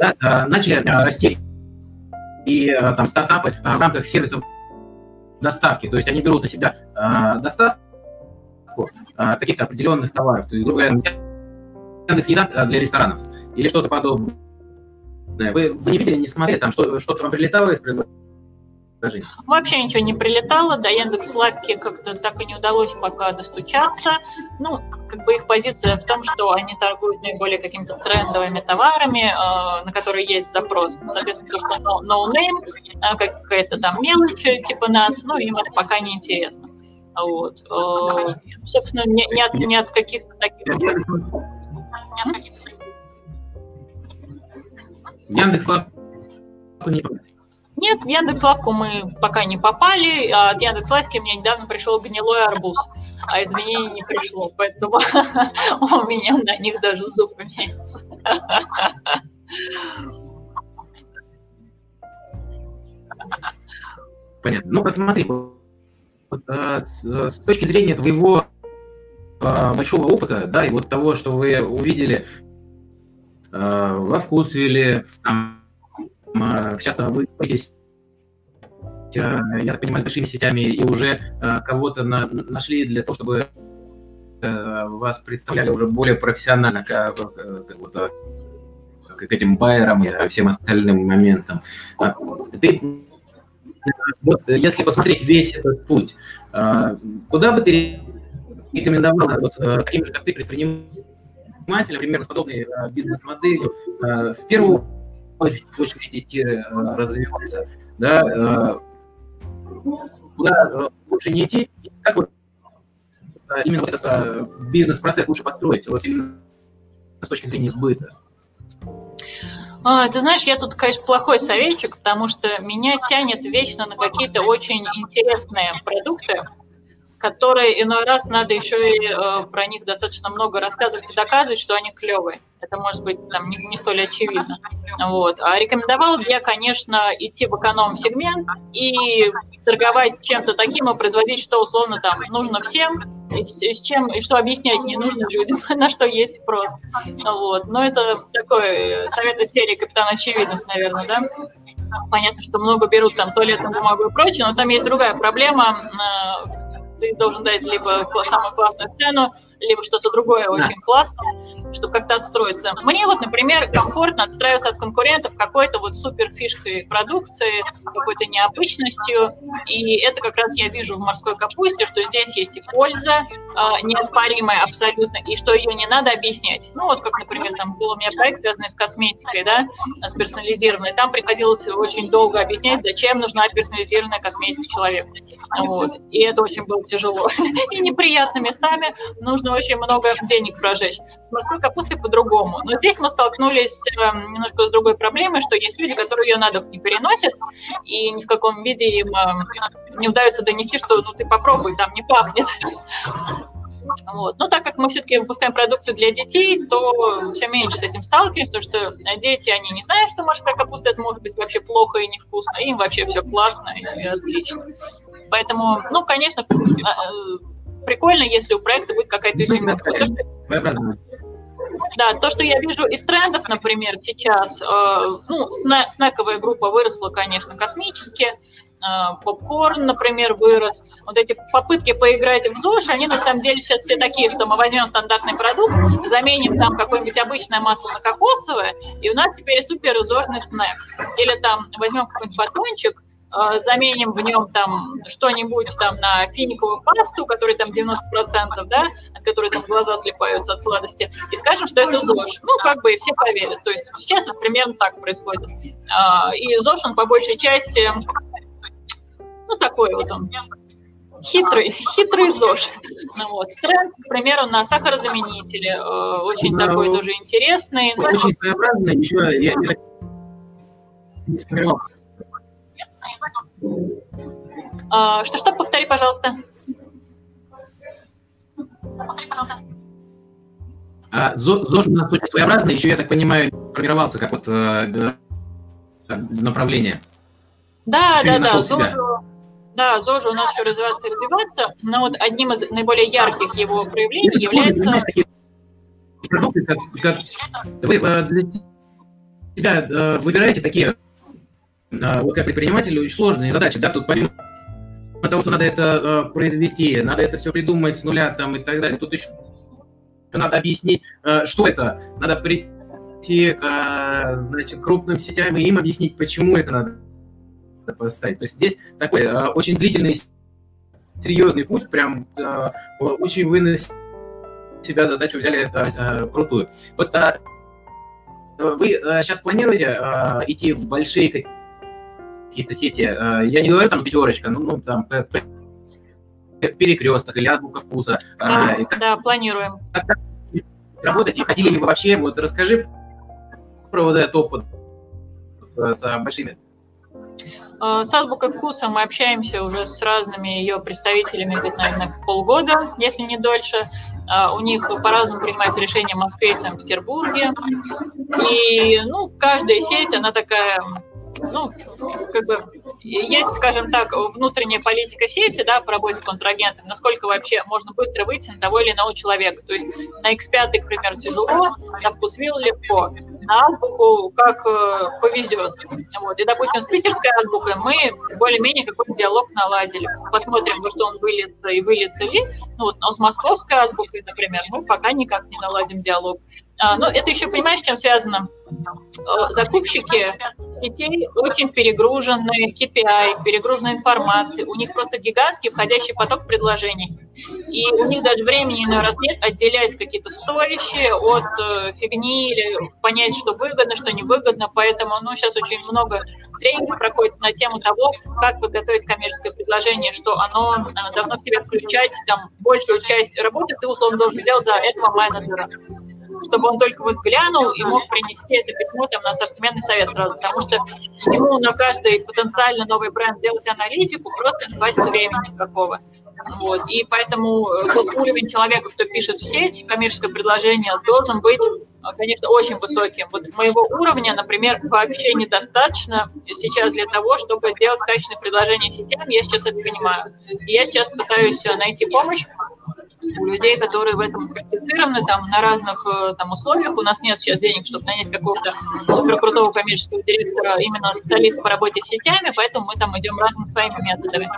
да, э, начали э, расти и э, там стартапы в рамках сервисов доставки. То есть они берут на себя доставку каких-то определенных товаров. То есть, грубо говоря, Яндекс Еда для ресторанов или что-то подобное. Вы, вы не видели, не смотрели, там что, что-то вам прилетало из предложения? Предложений? Вообще ничего не прилетало, до Яндекс Лавки как-то так и не удалось пока достучаться. Ну, как бы их позиция в том, что они торгуют наиболее какими-то трендовыми товарами, э, на которые есть запрос. Соответственно, то, что no, no name, э, какая-то там мелочь типа нас, ну, им это пока не интересно. Вот. Э, собственно, не, не, от, не от каких-то таких... Яндекс Лавку не нет, в Яндекс.Лавку мы пока не попали. А от Яндекс.Лавки мне недавно пришел гнилой арбуз, а изменений не пришло, поэтому [laughs] у меня на них даже зуб имеется. понятно. Ну, посмотри, а, с, точки зрения твоего а, большого опыта, да, и вот того, что вы увидели а, во вкусвиле, там, а, сейчас вы боитесь я так понимаю, с большими сетями и уже э, кого-то на, нашли для того, чтобы э, вас представляли уже более профессионально к, к, к, к этим байерам и всем остальным моментам. Ты вот если посмотреть весь этот путь, а, куда бы ты рекомендовал вот, а, таким же, как ты, предпринимателям, примерно с подобной а, бизнес-моделью, в первую очередь идти развиваться, да, куда лучше не идти, как вот именно этот бизнес-процесс лучше построить, вот именно с точки зрения сбыта? А, ты знаешь, я тут, конечно, плохой советчик, потому что меня тянет вечно на какие-то очень интересные продукты, которые иной раз надо еще и э, про них достаточно много рассказывать и доказывать, что они клевые. Это может быть там не, не столь очевидно. Вот. А рекомендовала бы я, конечно, идти в эконом-сегмент и торговать чем-то таким и производить, что условно там нужно всем, и, и с чем, и что объяснять не нужно людям, [laughs] на что есть спрос. Вот. Но это такой совет из серии «Капитан Очевидность», наверное, да? Понятно, что много берут там туалетную бумагу и прочее, но там есть другая проблема э, ты должен дать либо самую классную цену, либо что-то другое очень классное, чтобы как-то отстроиться. Мне вот, например, комфортно отстраиваться от конкурентов какой-то вот супер фишкой продукции, какой-то необычностью, и это как раз я вижу в морской капусте, что здесь есть и польза э, неоспоримая абсолютно, и что ее не надо объяснять. Ну вот как, например, там был у меня проект, связанный с косметикой, да, с персонализированной, там приходилось очень долго объяснять, зачем нужна персонализированная косметика человеку. Вот. И это очень было тяжело [laughs] и неприятно местами. Нужно очень много денег прожечь. С морской капустой по-другому. Но здесь мы столкнулись эм, немножко с другой проблемой, что есть люди, которые ее на дух не переносят, и ни в каком виде им эм, не удается донести, что ну ты попробуй, там не пахнет. [laughs] Вот. Но так как мы все-таки выпускаем продукцию для детей, то все меньше с этим сталкиваемся, потому что дети, они не знают, что морская капуста это может быть вообще плохо и невкусно, им вообще все классно и отлично. Поэтому, ну, конечно, э, э, прикольно, если у проекта будет какая-то изюминка. Да, то, что я вижу из трендов, например, сейчас, э, ну, снековая группа выросла, конечно, космически, попкорн, например, вырос. Вот эти попытки поиграть в ЗОЖ, они на самом деле сейчас все такие, что мы возьмем стандартный продукт, заменим там какое-нибудь обычное масло на кокосовое, и у нас теперь супер зожный снэк. Или там возьмем какой-нибудь батончик, Э, заменим в нем там что-нибудь там на финиковую пасту, которая там 90%, да, от которой там глаза слепаются от сладости, и скажем, что это ЗОЖ. Ну, как бы и все поверят. То есть сейчас это примерно так происходит. А, и ЗОЖ, он по большей части, ну, такой вот он, хитрый, хитрый ЗОЖ. Ну, вот. Тренд, к примеру, на сахарозаменители, э, очень ну, такой тоже интересный. Очень своеобразный, еще я, я вспоминал а, что-что, повтори, пожалуйста. А, ЗОЖ у нас очень своеобразный, еще, я так понимаю, формировался как вот э, направление. Да, еще да, да, ЗОЖу, да, ЗОЖу у нас еще развиваться и развиваться, но вот одним из наиболее ярких его проявлений Это является... Такие продукты, как, как вы э, для себя э, выбираете такие вот как предпринимателю очень сложные задачи, да, тут помимо того, что надо это э, произвести, надо это все придумать с нуля там и так далее, тут еще надо объяснить, э, что это, надо прийти к э, значит, крупным сетям и им объяснить, почему это надо поставить. То есть здесь такой очень длительный, серьезный путь, прям очень вы себя задачу взяли крутую. Вот э, вы сейчас планируете идти в большие какие-то сети, э, я не говорю там пятерочка, ну, ну там перекресток или азбука вкуса. А, как, да, планируем. Как, как работать и хотели ли вы вообще, вот расскажи про вот этот опыт э, с большими. Э, с азбукой вкуса мы общаемся уже с разными ее представителями, где-то, наверное, полгода, если не дольше. У них по-разному принимаются решения в Москве и Санкт-Петербурге. И, ну, каждая сеть, она такая ну, как бы, есть, скажем так, внутренняя политика сети, да, по работе с контрагентом, насколько вообще можно быстро выйти на того или иного человека. То есть на X5, к примеру, тяжело, на вкусвилл легко, на азбуку как э, повезет. Вот. И, допустим, с питерской азбукой мы более-менее какой-то диалог наладили. Посмотрим, во что он выльется и выльется ли. Ну, вот, но с московской азбукой, например, мы пока никак не наладим диалог. А, ну, это еще, понимаешь, чем связано? Э, закупщики сетей очень перегружены KPI, перегружены информацией. У них просто гигантский входящий поток предложений. И у них даже времени иной раз нет отделять какие-то стоящие от э, фигни или понять, что выгодно, что невыгодно. Поэтому ну, сейчас очень много тренингов проходит на тему того, как подготовить коммерческое предложение, что оно э, должно в себя включать там, большую часть работы, ты условно должен сделать за этого менеджера чтобы он только вот глянул и мог принести это письмо там на ассортиментный совет сразу, потому что ему на каждый потенциально новый бренд делать аналитику просто не хватит времени никакого. Вот. И поэтому э, тот уровень человека, кто пишет в сеть, коммерческое предложение, должен быть, э, конечно, очень высоким. Вот моего уровня, например, вообще недостаточно сейчас для того, чтобы делать качественное предложение сетям. Я сейчас это понимаю. Я сейчас пытаюсь э, найти помощь у людей, которые в этом квалифицированы, там, на разных э, там, условиях. У нас нет сейчас денег, чтобы нанять какого-то суперкрутого коммерческого директора, именно специалиста по работе с сетями, поэтому мы там идем разными своими методами.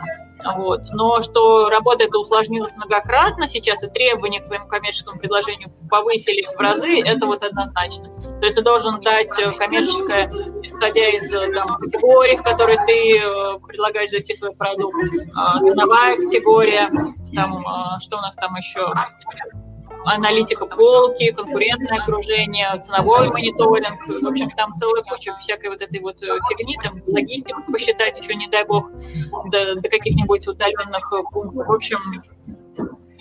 Вот. Но что работа эта усложнилась многократно сейчас, и требования к твоему коммерческому предложению повысились в разы, это вот однозначно. То есть ты должен дать э, коммерческое, исходя из э, там, категорий, в которые ты предлагаешь зайти свой продукт, а, ценовая категория, там, а, что у нас там еще? Аналитика полки, конкурентное окружение, ценовой мониторинг. В общем, там целая куча всякой вот этой вот э, фигни, там логистику посчитать еще, не дай бог, до, до каких-нибудь удаленных э, пунктов. В общем,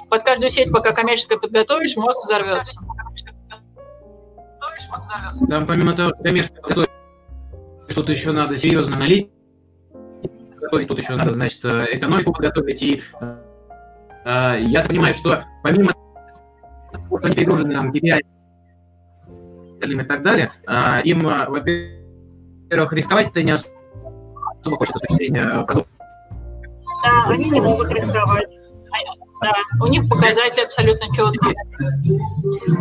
под каждую сеть, пока коммерческое подготовишь, мозг взорвется. Там помимо того, что коммерческое подготовить, что-то еще надо серьезно аналитику, тут еще надо, значит, э, экономику подготовить и а, я понимаю, что помимо того, что они перегружены нам KPI и так далее, а, им, а, во-первых, рисковать-то не особо хочется с точки зрения продукта. Да, они не могут рисковать. Да, у них показатели абсолютно четкие.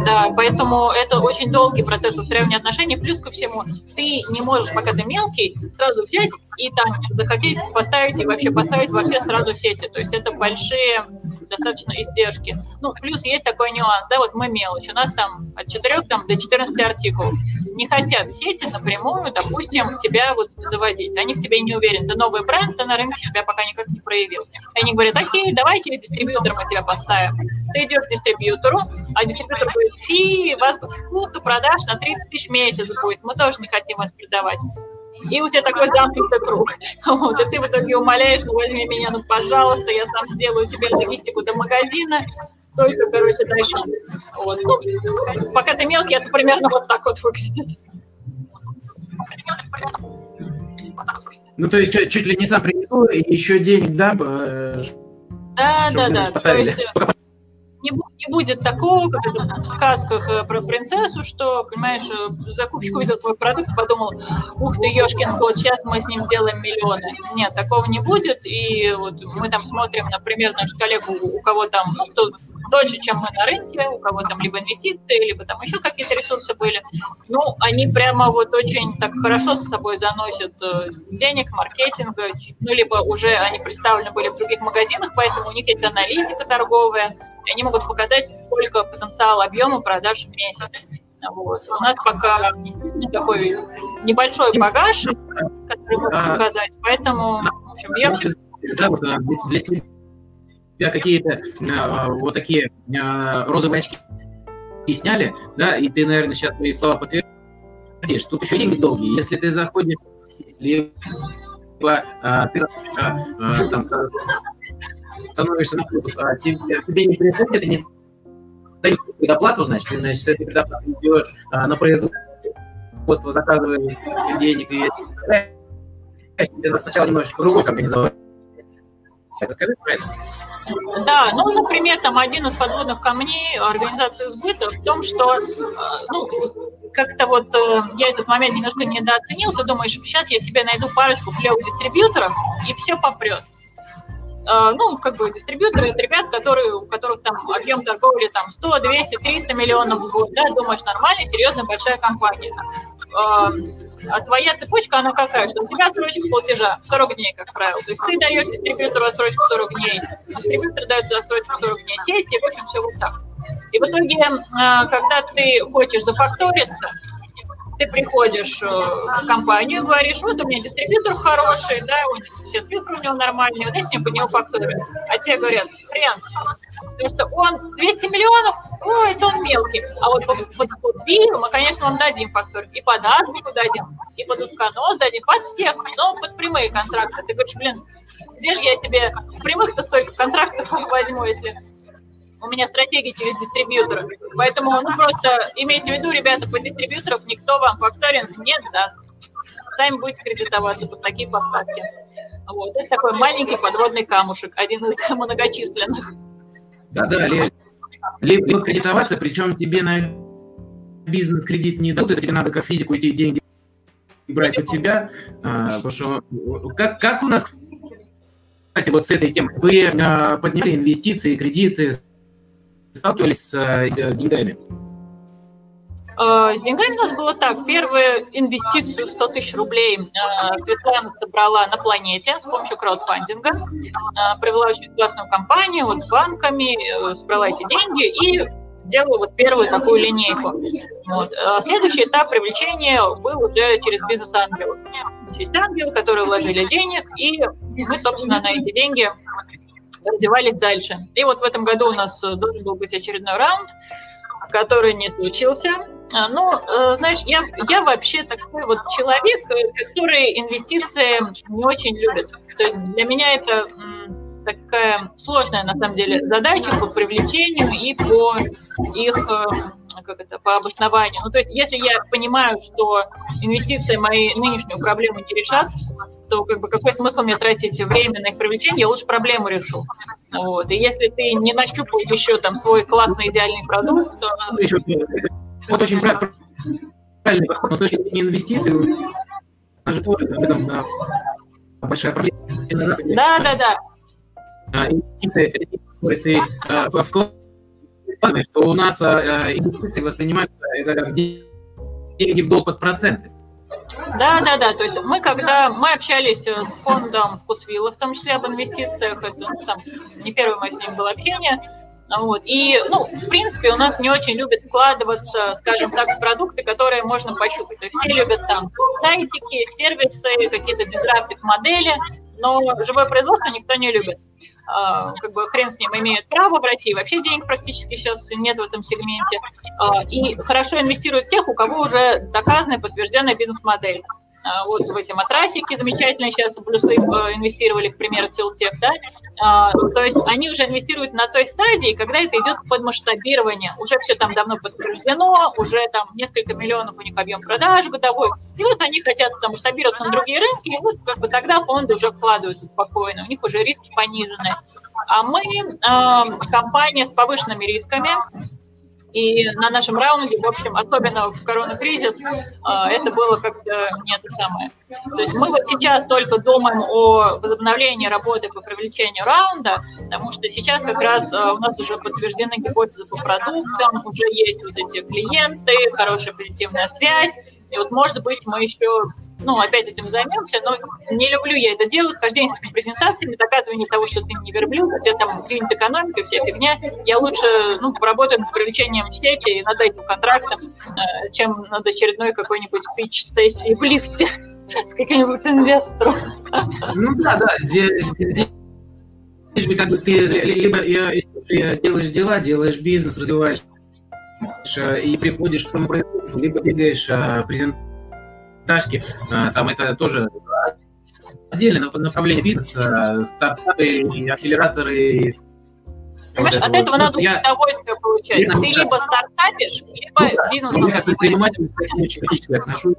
Да, поэтому это очень долгий процесс устраивания отношений. Плюс ко всему, ты не можешь, пока ты мелкий, сразу взять и там захотеть поставить и вообще поставить во все сразу сети. То есть это большие достаточно издержки. Ну, плюс есть такой нюанс, да, вот мы мелочь, у нас там от 4 там, до 14 артикулов. Не хотят сети напрямую, допустим, тебя вот заводить. Они в тебе не уверены. Ты новый бренд, ты на рынке себя пока никак не проявил. И они говорят, окей, давай через дистрибьютор мы тебя поставим. Ты идешь к дистрибьютору, а дистрибьютор говорит, фи, вас вкуса продаж на 30 тысяч в месяц будет. Мы тоже не хотим вас продавать и у тебя такой замкнутый круг. [laughs] Вот, и ты в итоге умоляешь, ну возьми меня, ну пожалуйста, я сам сделаю тебе логистику до магазина, только, короче, дай шанс. Вот. Ну, пока ты мелкий, это примерно вот так вот выглядит. Ну, то есть чуть, чуть ли не сам принесу, и еще денег, да? Да, да, да. То есть, не, не будет такого, как это в сказках э, про принцессу, что, понимаешь, э, закупщик увидел твой продукт и подумал, ух ты, ешкин кот, сейчас мы с ним сделаем миллионы. Нет, такого не будет, и вот мы там смотрим, например, наш коллегу, у кого там, кто дольше, чем мы на рынке, у кого там либо инвестиции, либо там еще какие-то ресурсы были. Ну, они прямо вот очень так хорошо с собой заносят э, денег, маркетинга, ну, либо уже они представлены были в других магазинах, поэтому у них есть аналитика торговая, и они могут показать, сколько потенциал объема продаж в месяц. Вот. У нас пока такой небольшой багаж, который можно показать, поэтому, в общем, я вообще... Да, вот, для, тебя какие-то э, вот такие э, розовые очки и сняли, да, и ты, наверное, сейчас мои слова подтвердишь. Тут еще деньги долгие. Если ты заходишь, либо э, ты э, там становишься на курс, а тебе, тебе не приходит, это не дают предоплату, значит, ты, значит, с этой предоплатой идешь а, на производство, заказываешь денег, и сначала немножечко другой организовать Расскажи про это. Да, ну, например, там один из подводных камней организации сбыта в том, что, э, ну, как-то вот э, я этот момент немножко недооценил, ты думаешь, сейчас я себе найду парочку клевых дистрибьюторов, и все попрет. Э, ну, как бы дистрибьюторы, это ребят, которые, у которых там объем торговли там 100, 200, 300 миллионов в год, да, думаешь, нормальная, серьезная, большая компания. Эм, а твоя цепочка, она какая? Что у тебя отсрочка платежа 40 дней, как правило. То есть ты даешь дистрибьютору отсрочку 40 дней, дистрибьютор дает отсрочку 40 дней, сеть, и, в общем, все вот так. И в итоге, э, когда ты хочешь зафакториться, ты приходишь э, в компанию, говоришь, вот у меня дистрибьютор хороший, да, у него все цифры у него нормальные, вот я с ним по факторию. А те говорят, хрен, потому что он 200 миллионов, ой, это он мелкий. А вот под, под, под мы, конечно, вам дадим факторию. И под азбуку дадим, и под утконос дадим, под всех, но под прямые контракты. Ты говоришь, блин, где же я тебе прямых-то столько контрактов [laughs] возьму, если у меня стратегия через дистрибьютора. Поэтому, ну, просто имейте в виду, ребята, по дистрибьюторов никто вам факторинг не даст. Сами будете кредитоваться под такие поставки. Вот, это такой маленький подводный камушек, один из многочисленных. Да-да, либо кредитоваться, причем тебе на бизнес-кредит не дадут, тебе надо как физику идти деньги брать под себя, а, потому что как, как у нас, кстати, вот с этой темой, вы а, подняли инвестиции, кредиты, сталкивались с э, деньгами? Э, с деньгами у нас было так. Первую инвестицию в 100 тысяч рублей э, Светлана собрала на планете с помощью краудфандинга. Провела очень классную кампанию вот с банками, собрала эти деньги и сделала вот первую такую линейку. Вот. Следующий этап привлечения был уже через бизнес-ангелов. Есть ангелы, которые вложили денег, и мы, собственно, на эти деньги развивались дальше. И вот в этом году у нас э, должен был быть очередной раунд, который не случился. А, ну, э, знаешь, я, я вообще такой вот человек, э, который инвестиции не очень любит. То есть для меня это такая сложная, на самом деле, задача по привлечению и по их как это, по обоснованию. Ну, то есть, если я понимаю, что инвестиции мои нынешнюю проблему не решат, то как бы какой смысл мне тратить время на их привлечение, я лучше проблему решу. Вот. И если ты не нащупал еще там свой классный идеальный продукт, то... Вот очень правильный подход, но с точки зрения инвестиций, даже тоже большая проблема. Да, да, да. Инвестиции, которые ты вкладываешь, что у нас инвестиции воспринимаются как деньги в долг под проценты. Да, да, да. То есть мы, когда мы общались э, с фондом Вкусвилла, в том числе об инвестициях, это ну, там, не первое мое с ним было общение, вот. И, ну, в принципе, у нас не очень любят вкладываться, скажем так, в продукты, которые можно пощупать. То есть все любят там сайтики, сервисы, какие-то дизраптив модели, но живое производство никто не любит. А, как бы хрен с ним имеют право в России, вообще денег практически сейчас нет в этом сегменте, а, и хорошо инвестируют тех, у кого уже доказанная, подтвержденная бизнес-модель. А, вот в эти матрасики замечательно сейчас плюсы э, инвестировали, к примеру, Тилтех, да, то есть они уже инвестируют на той стадии, когда это идет под масштабирование. Уже все там давно подтверждено, уже там несколько миллионов у них объем продаж годовой. И вот они хотят там масштабироваться на другие рынки, и вот как бы тогда фонды уже вкладываются спокойно, у них уже риски понижены. А мы э, компания с повышенными рисками, и на нашем раунде, в общем, особенно в коронакризис, а, это было как-то не это самое. То есть мы вот сейчас только думаем о возобновлении работы по привлечению раунда, потому что сейчас как раз а, у нас уже подтверждены гипотезы по продуктам, уже есть вот эти клиенты, хорошая позитивная связь, и вот, может быть, мы еще ну, опять этим займемся, но не люблю я это делать, хождение с этими презентациями, доказывание того, что ты не верблюд, у тебя там юнит-экономика, вся фигня. Я лучше, ну, поработаю над привлечением сети и над этим контрактом, э, чем над очередной какой-нибудь питч-сессией в лифте [laughs] с каким-нибудь инвестором. Ну да, да, здесь, здесь как бы ты либо делаешь дела, делаешь бизнес, развиваешь э, и приходишь к своему производству, либо бегаешь э, презентацию тачки, а, там это тоже отдельное направление бизнеса, стартапы, акселераторы. Понимаешь, вот от этого вот. надо я... удовольствие получать. Я, Ты либо стартапишь, либо ну, бизнес. Я как предприниматель очень критически отношусь.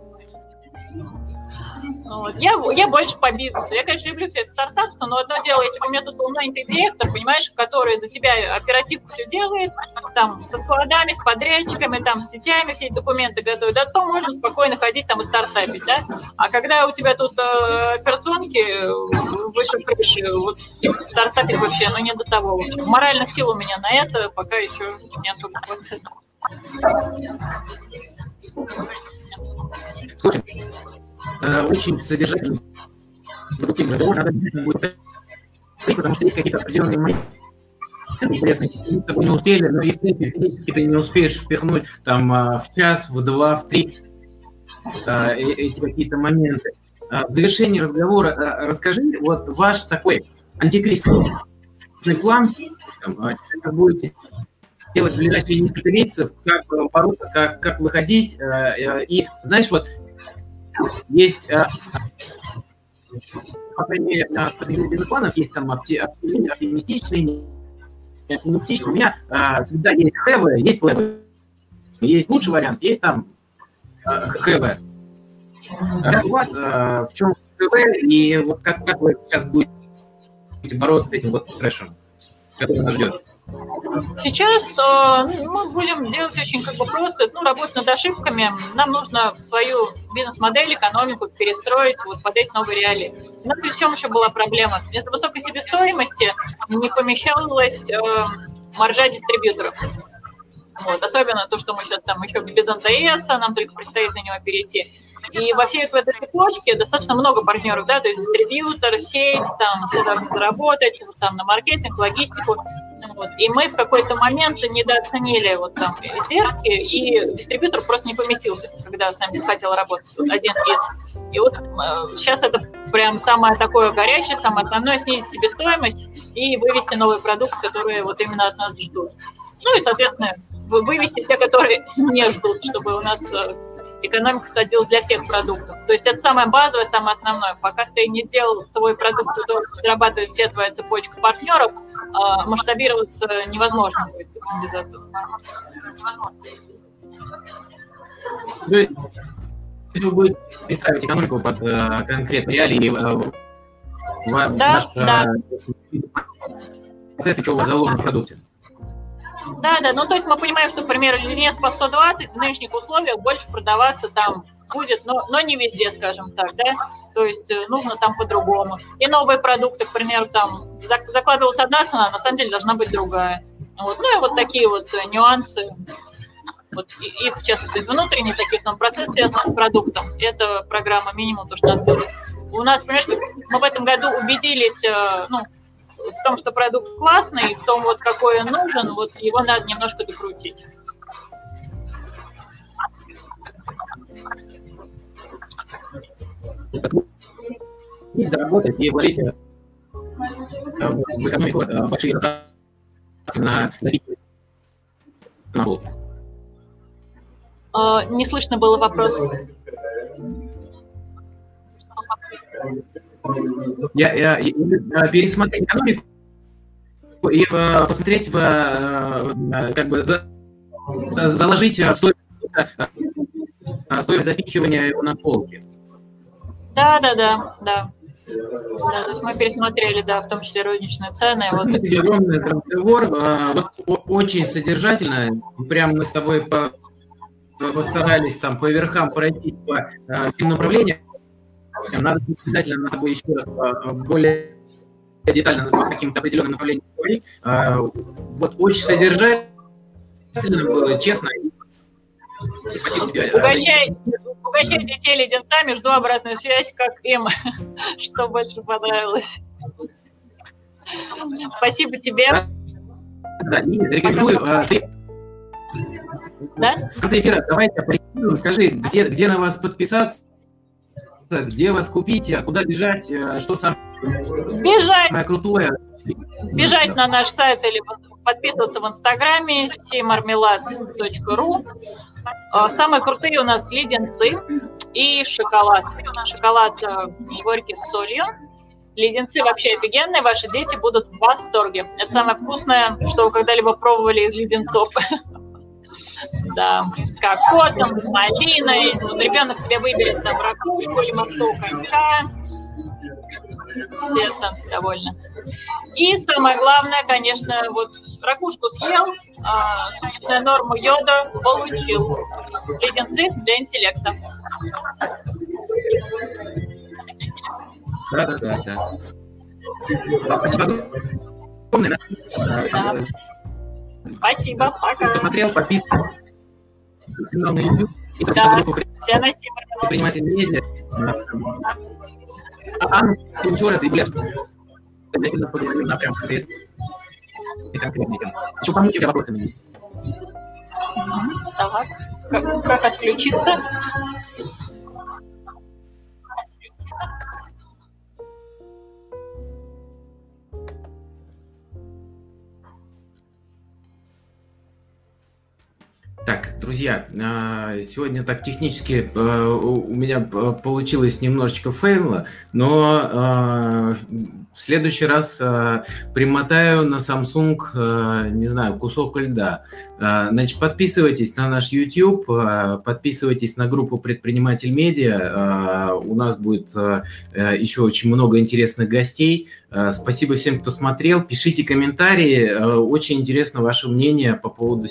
Вот. Я, я больше по бизнесу. Я, конечно, люблю все это стартапство, но одно дело, если у меня тут был нанятый директор, понимаешь, который за тебя оперативку все делает, там, со складами, с подрядчиками, там, с сетями все эти документы готовит, да, то можно спокойно ходить там и стартапить, да. А когда у тебя тут э, операционки выше крыши, вот стартапить вообще, ну, не до того. Моральных сил у меня на это пока еще не особо хватает. Слушай, э, очень содержательный потому что есть какие-то определенные моменты не успели, но и в принципе ты не успеешь впихнуть там а, в час, в два, в три а, э, эти какие-то моменты. А, в завершении разговора расскажи вот ваш такой антикризисный план, как будете делать в ближайшие несколько месяцев, как бороться, как, как выходить. Э, и знаешь, вот есть крайней мере, бизнес-планов есть там оптимистичные, оптимистичные. У меня а, всегда есть хэвы, есть лэвы. Есть лучший вариант, есть там а, хэвы. А у вас в чем хэвы, и вот как, как вы сейчас будете бороться с этим вот трэшем, который нас ждет? Сейчас э, мы будем делать очень как бы просто, ну, работать над ошибками. Нам нужно свою бизнес-модель, экономику перестроить вот под эти новые реалии. У нас в чем еще была проблема? Вместо высокой себестоимости не помещалась э, маржа дистрибьюторов. Вот, особенно то, что мы сейчас там еще без НДС, нам только предстоит на него перейти. И во всей этой цепочке достаточно много партнеров, да, то есть дистрибьютор, сеть, там все должны заработать, там на маркетинг, логистику. Вот. И мы в какой-то момент недооценили вот там издержки, и дистрибьютор просто не поместился, когда с нами хотел работать один из. И вот э, сейчас это прям самое такое горячее, самое основное, снизить себестоимость и вывести новый продукт, который вот именно от нас ждут. Ну и, соответственно, вывести те, которые [laughs] не ждут, чтобы у нас э, экономика сходила для всех продуктов. То есть это самое базовое, самое основное. Пока ты не сделал свой продукт, который зарабатывает все твоя цепочка партнеров, а, масштабироваться невозможно будет без этого. То есть вы будете перестраивать экономику под э, конкретные реалии, э, да, наш да. Процесс, что у вас заложено в продукте. Да, да, ну то есть мы понимаем, что, примеру, линейс по 120 в нынешних условиях больше продаваться там будет, но, но не везде, скажем так, да, то есть э, нужно там по-другому. И новые продукты, к примеру, там закладывалась одна цена, на самом деле должна быть другая. Вот. Ну и вот такие вот э, нюансы, вот их, в частности, внутренние такие, что процесс связан с продуктом. Это программа минимум, то, что надо. У нас, понимаешь, мы в этом году убедились, э, ну, в том, что продукт классный, в том, вот какой он нужен, вот его надо немножко докрутить. И доработать, и вложить э, в экономику э, большие затраты на на а, Не слышно было вопрос. Я, я, я пересмотреть экономику и э, посмотреть в э, как бы заложить стоимость, э, стоимость запихивания его на полки. Да, да, да, да. Да, то есть мы пересмотрели, да, в том числе розничные цены. Вот. Огромный разговор, вот, очень содержательно. Прям мы с тобой по, постарались там по верхам пройти по всем направлениям. Надо обязательно над тобой еще раз а, более детально по каким-то определенным направлениям говорить. А, вот очень содержательно было, честно. Спасибо тебе. Угощай, угощай детей леденцами, жду обратную связь, как им, [laughs] что больше понравилось. Спасибо тебе. Да, рекомендую. А, ты да? В конце эфира давайте скажи, где, где на вас подписаться, где вас купить, а куда бежать, э, что самое бежать. крутое. Бежать на наш сайт или подписываться в инстаграме. А, самые крутые у нас леденцы и шоколад. Шоколад э, горький с солью. Леденцы вообще офигенные, ваши дети будут в восторге. Это самое вкусное, что вы когда-либо пробовали из леденцов. [laughs] да, с кокосом, с малиной. Вот ребенок себе выберет там ракушку или морского конька. Все останутся довольны. И самое главное, конечно, вот ракушку съел, а, суточную норму йода получил. Леденцы для интеллекта. Да, да, да, да. Спасибо огромное. Да. Спасибо, пока. Посмотрел, подписан. Канал на YouTube. И Да, группу предприниматель медиа. А, Анна, раз, и Глеб, обязательно поговорим на прям конкрет- конкретненько. Еще помните вопросами. Так, как, как отключиться? Так, друзья, а, сегодня так технически э, у меня э, получилось немножечко фейло, но а, в следующий раз а, примотаю на Samsung, не знаю, кусок льда. Значит, подписывайтесь на наш YouTube, подписывайтесь на группу Предприниматель Медиа. У нас будет э, еще очень много интересных гостей. Спасибо всем, кто смотрел. Пишите комментарии. Очень интересно ваше мнение по поводу